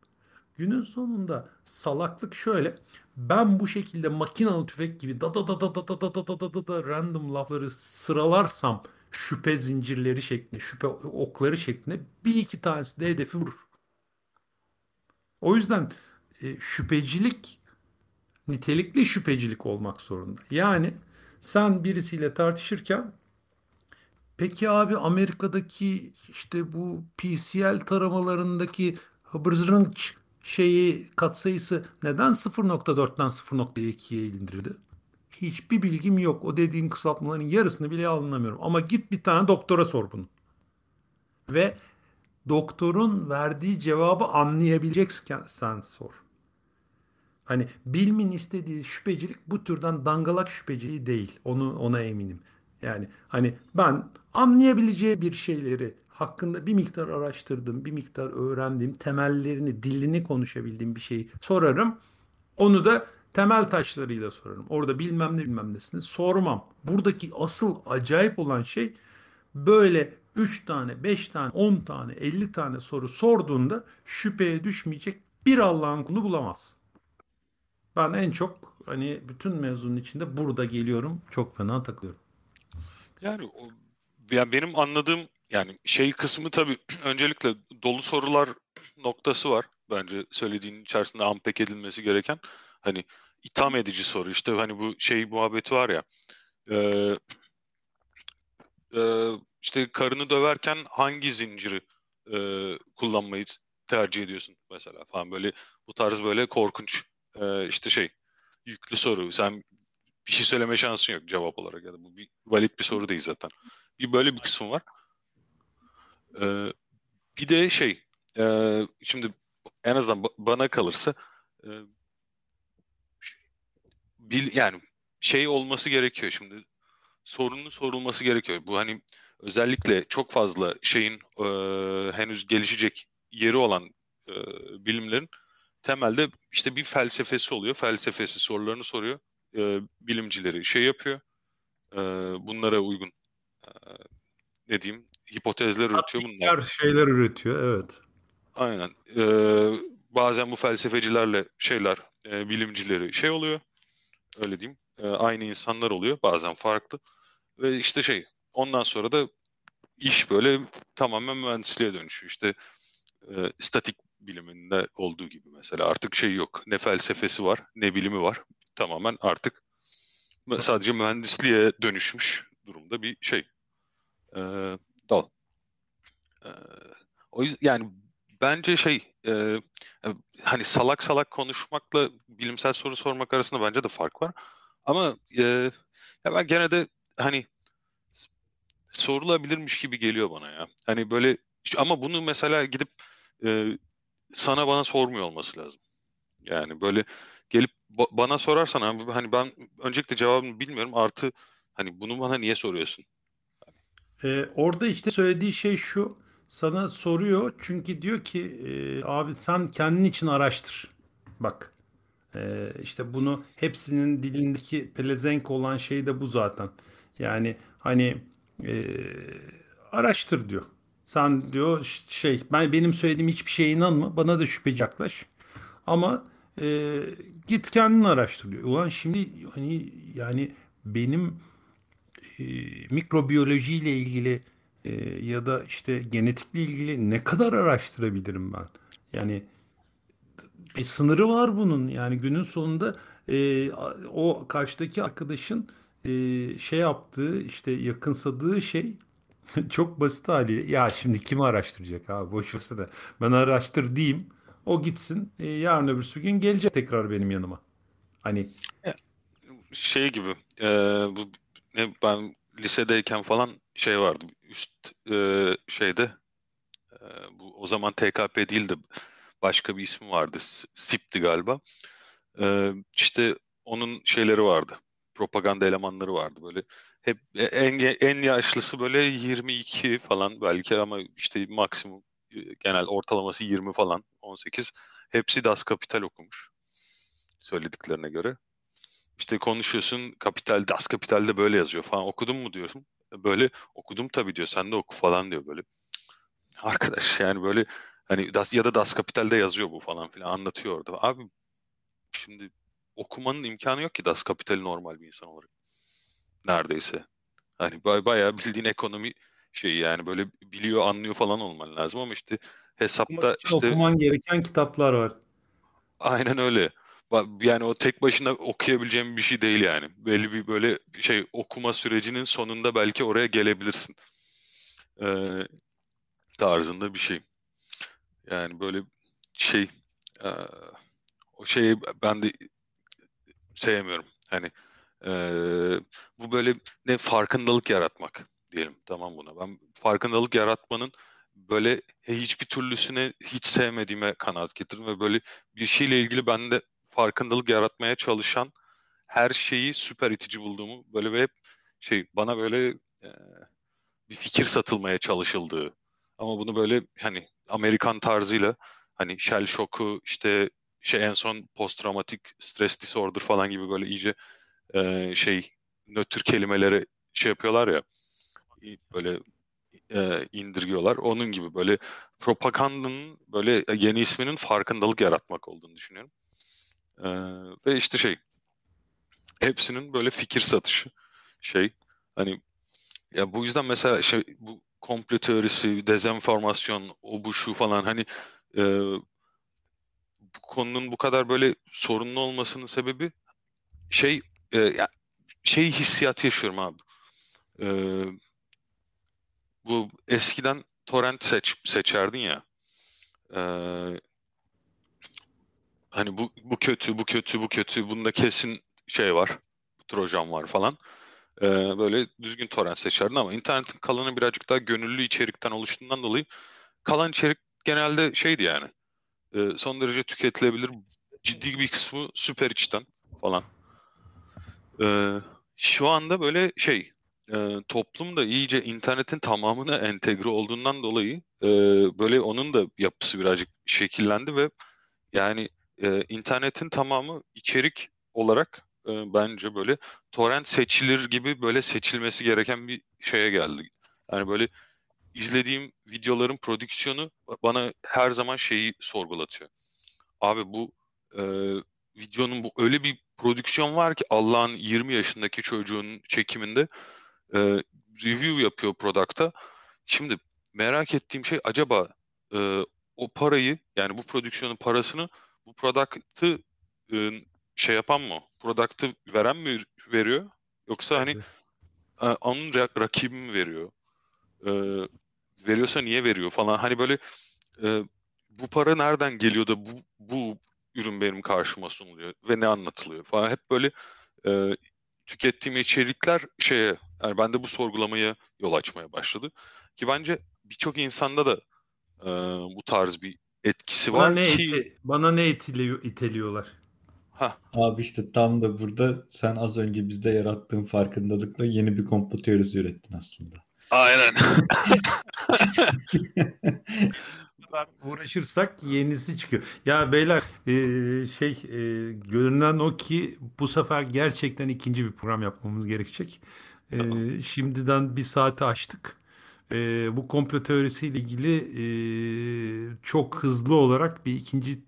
Günün sonunda salaklık şöyle. Ben bu şekilde makinalı tüfek gibi da da da da da da da da da da da random lafları sıralarsam şüphe zincirleri şeklinde, şüphe okları şeklinde bir iki tanesi de hedefi vurur. O yüzden e, şüphecilik nitelikli şüphecilik olmak zorunda. Yani sen birisiyle tartışırken peki abi Amerika'daki işte bu PCL taramalarındaki hıbırzırınç şeyi katsayısı neden 0.4'ten 0.2'ye indirildi? Hiçbir bilgim yok. O dediğin kısaltmaların yarısını bile anlamıyorum. Ama git bir tane doktora sor bunu. Ve doktorun verdiği cevabı anlayabileceksen sen sor. Hani bilmin istediği şüphecilik bu türden dangalak şüpheciliği değil. Onu ona eminim. Yani hani ben anlayabileceği bir şeyleri hakkında bir miktar araştırdım, bir miktar öğrendiğim, temellerini, dilini konuşabildiğim bir şeyi sorarım. Onu da temel taşlarıyla sorarım. Orada bilmem ne bilmem nesini sormam. Buradaki asıl acayip olan şey böyle 3 tane, 5 tane, 10 tane, 50 tane soru sorduğunda şüpheye düşmeyecek bir Allah'ın kulu bulamazsın. Ben en çok hani bütün mezunun içinde burada geliyorum. Çok fena takılıyorum. Yani o, yani benim anladığım yani şey kısmı tabii öncelikle dolu sorular noktası var. Bence söylediğin içerisinde ampek edilmesi gereken hani itham edici soru. İşte hani bu şey muhabbeti var ya e, e, işte karını döverken hangi zinciri e, kullanmayı tercih ediyorsun mesela falan böyle bu tarz böyle korkunç e, işte şey yüklü soru. Sen bir şey söyleme şansın yok cevap olarak ya da bu bir valid bir soru değil zaten. Bir böyle bir kısım var. Ee, bir de şey e, şimdi en azından bana kalırsa e, bil yani şey olması gerekiyor şimdi sorunun sorulması gerekiyor. Bu hani özellikle çok fazla şeyin e, henüz gelişecek yeri olan e, bilimlerin temelde işte bir felsefesi oluyor. Felsefesi sorularını soruyor. E, bilimcileri şey yapıyor. E, bunlara uygun e, ne diyeyim hipotezler üretiyor bunlar. şeyler üretiyor evet. Aynen. Ee, bazen bu felsefecilerle şeyler e, bilimcileri şey oluyor. Öyle diyeyim. E, aynı insanlar oluyor. Bazen farklı. Ve işte şey ondan sonra da iş böyle tamamen mühendisliğe dönüşüyor. İşte e, statik biliminde olduğu gibi mesela artık şey yok. Ne felsefesi var ne bilimi var. Tamamen artık sadece mühendisliğe dönüşmüş durumda bir şey. E, dal. E, o yüzden yani bence şey e, hani salak salak konuşmakla bilimsel soru sormak arasında bence de fark var. Ama e, ya ben gene de hani sorulabilirmiş gibi geliyor bana ya. Hani böyle ama bunu mesela gidip e, sana bana sormuyor olması lazım. Yani böyle gelip bana sorarsan abi hani ben öncelikle cevabını bilmiyorum artı hani bunu bana niye soruyorsun? Ee, orada işte söylediği şey şu. Sana soruyor çünkü diyor ki e, abi sen kendin için araştır. Bak e, işte bunu hepsinin dilindeki pelezenk olan şey de bu zaten. Yani hani e, araştır diyor. Sen diyor şey ben benim söylediğim hiçbir şeye inanma. Bana da şüpheci yaklaş. Ama e, git kendin araştır diyor. Ulan şimdi hani yani benim e, mikrobiyoloji ile ilgili e, ya da işte genetikle ilgili ne kadar araştırabilirim ben? Yani bir sınırı var bunun. Yani günün sonunda e, o karşıdaki arkadaşın e, şey yaptığı işte yakınsadığı şey çok basit hali. Ya şimdi kimi araştıracak abi boş da. Ben araştır diyeyim. O gitsin. E, yarın öbürsü gün gelecek tekrar benim yanıma. Hani şey gibi e, bu ne ben lisedeyken falan şey vardı üst e, şeyde e, bu o zaman TKP değildi başka bir ismi vardı SIP'ti galiba. E, işte onun şeyleri vardı propaganda elemanları vardı böyle. Hep en en yaşlısı böyle 22 falan belki ama işte maksimum genel ortalaması 20 falan 18 hepsi Das Kapital okumuş söylediklerine göre işte konuşuyorsun Kapital, Das Kapital'de böyle yazıyor falan. Okudun mu diyorsun. Böyle okudum tabii diyor. Sen de oku falan diyor böyle. Arkadaş yani böyle hani das, ya da Das Kapital'de yazıyor bu falan filan anlatıyor orada. Abi şimdi okumanın imkanı yok ki Das Kapital'i normal bir insan olarak. Neredeyse. Hani bayağı bildiğin ekonomi şeyi yani böyle biliyor anlıyor falan olman lazım ama işte hesapta işte okuman gereken kitaplar var. Aynen öyle yani o tek başına okuyabileceğim bir şey değil yani. Belli bir böyle şey okuma sürecinin sonunda belki oraya gelebilirsin. Ee, tarzında bir şey. Yani böyle şey e, o şeyi ben de sevmiyorum. Hani e, bu böyle ne farkındalık yaratmak diyelim tamam buna. Ben farkındalık yaratmanın böyle hiçbir türlüsüne hiç sevmediğime kanaat getirdim ve böyle bir şeyle ilgili bende farkındalık yaratmaya çalışan her şeyi süper itici bulduğumu böyle ve şey bana böyle e, bir fikir satılmaya çalışıldığı ama bunu böyle hani Amerikan tarzıyla hani shell şoku işte şey en son post traumatik stress disorder falan gibi böyle iyice e, şey nötr kelimeleri şey yapıyorlar ya böyle e, indirgiyorlar. Onun gibi böyle propagandanın böyle yeni isminin farkındalık yaratmak olduğunu düşünüyorum. Ee, ve işte şey hepsinin böyle fikir satışı şey hani ya bu yüzden mesela şey bu komplo teorisi, dezenformasyon, o bu şu falan hani e, bu konunun bu kadar böyle sorunlu olmasının sebebi şey e, ya, şey hissiyatı yaşıyorum abi. E, bu eskiden torrent seç, seçerdin ya. E, hani bu bu kötü, bu kötü, bu kötü. Bunda kesin şey var. Trojan var falan. Ee, böyle düzgün torrent seçerdin ama internetin kalanı birazcık daha gönüllü içerikten oluştuğundan dolayı kalan içerik genelde şeydi yani. E, son derece tüketilebilir. Ciddi bir kısmı süper içten falan. E, şu anda böyle şey e, toplum iyice internetin tamamına entegre olduğundan dolayı e, böyle onun da yapısı birazcık şekillendi ve yani e, internetin tamamı içerik olarak e, bence böyle torrent seçilir gibi böyle seçilmesi gereken bir şeye geldi. Yani böyle izlediğim videoların prodüksiyonu bana her zaman şeyi sorgulatıyor. Abi bu e, videonun bu öyle bir prodüksiyon var ki Allah'ın 20 yaşındaki çocuğun çekiminde e, review yapıyor product'a. Şimdi merak ettiğim şey acaba e, o parayı yani bu prodüksiyonun parasını bu product'ı e, şey yapan mı? Product'ı veren mi veriyor? Yoksa hani e, onun rakibi mi veriyor? E, veriyorsa niye veriyor falan. Hani böyle e, bu para nereden geliyor da bu, bu ürün benim karşıma sunuluyor ve ne anlatılıyor falan. Hep böyle e, tükettiğim içerikler şeye yani bende bu sorgulamaya yol açmaya başladı. Ki bence birçok insanda da e, bu tarz bir etkisi bana var ne ki... Iti, bana ne itiliyor, iteliyorlar? Ha. Abi işte tam da burada sen az önce bizde yarattığın farkındalıkla yeni bir komplo teorisi ürettin aslında. Aynen. uğraşırsak yenisi çıkıyor. Ya beyler e, şey e, görünen o ki bu sefer gerçekten ikinci bir program yapmamız gerekecek. E, tamam. Şimdiden bir saati açtık e, bu komplo teorisiyle ilgili e, çok hızlı olarak bir ikinci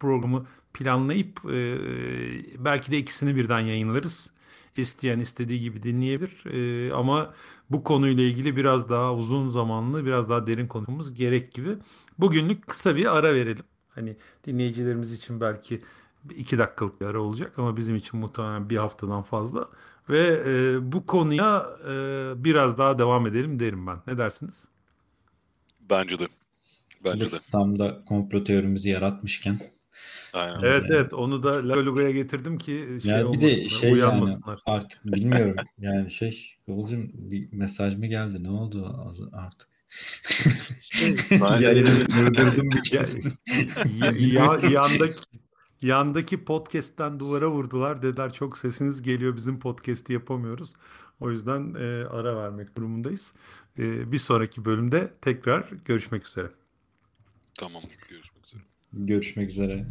programı planlayıp e, belki de ikisini birden yayınlarız. isteyen istediği gibi dinleyebilir. E, ama bu konuyla ilgili biraz daha uzun zamanlı, biraz daha derin konuşmamız gerek gibi. Bugünlük kısa bir ara verelim. Hani dinleyicilerimiz için belki iki dakikalık bir ara olacak ama bizim için muhtemelen bir haftadan fazla. Ve e, bu konuya e, biraz daha devam edelim derim ben. Ne dersiniz? Bence de. Bence de. Tam da komplo teorimizi yaratmışken. Aynen. Evet evet onu da Lagolugo'ya getirdim ki şey Yani bir de şey yani artık bilmiyorum yani şey Kıvılcım bir mesaj mı geldi ne oldu artık? Aynen. Yayını durdurdum bir Ya- kez. Ya- ya- yandaki yandaki podcast'ten duvara vurdular. Dediler çok sesiniz geliyor bizim podcast'i yapamıyoruz. O yüzden e, ara vermek durumundayız. E, bir sonraki bölümde tekrar görüşmek üzere. Tamam. Görüşmek üzere. Görüşmek üzere.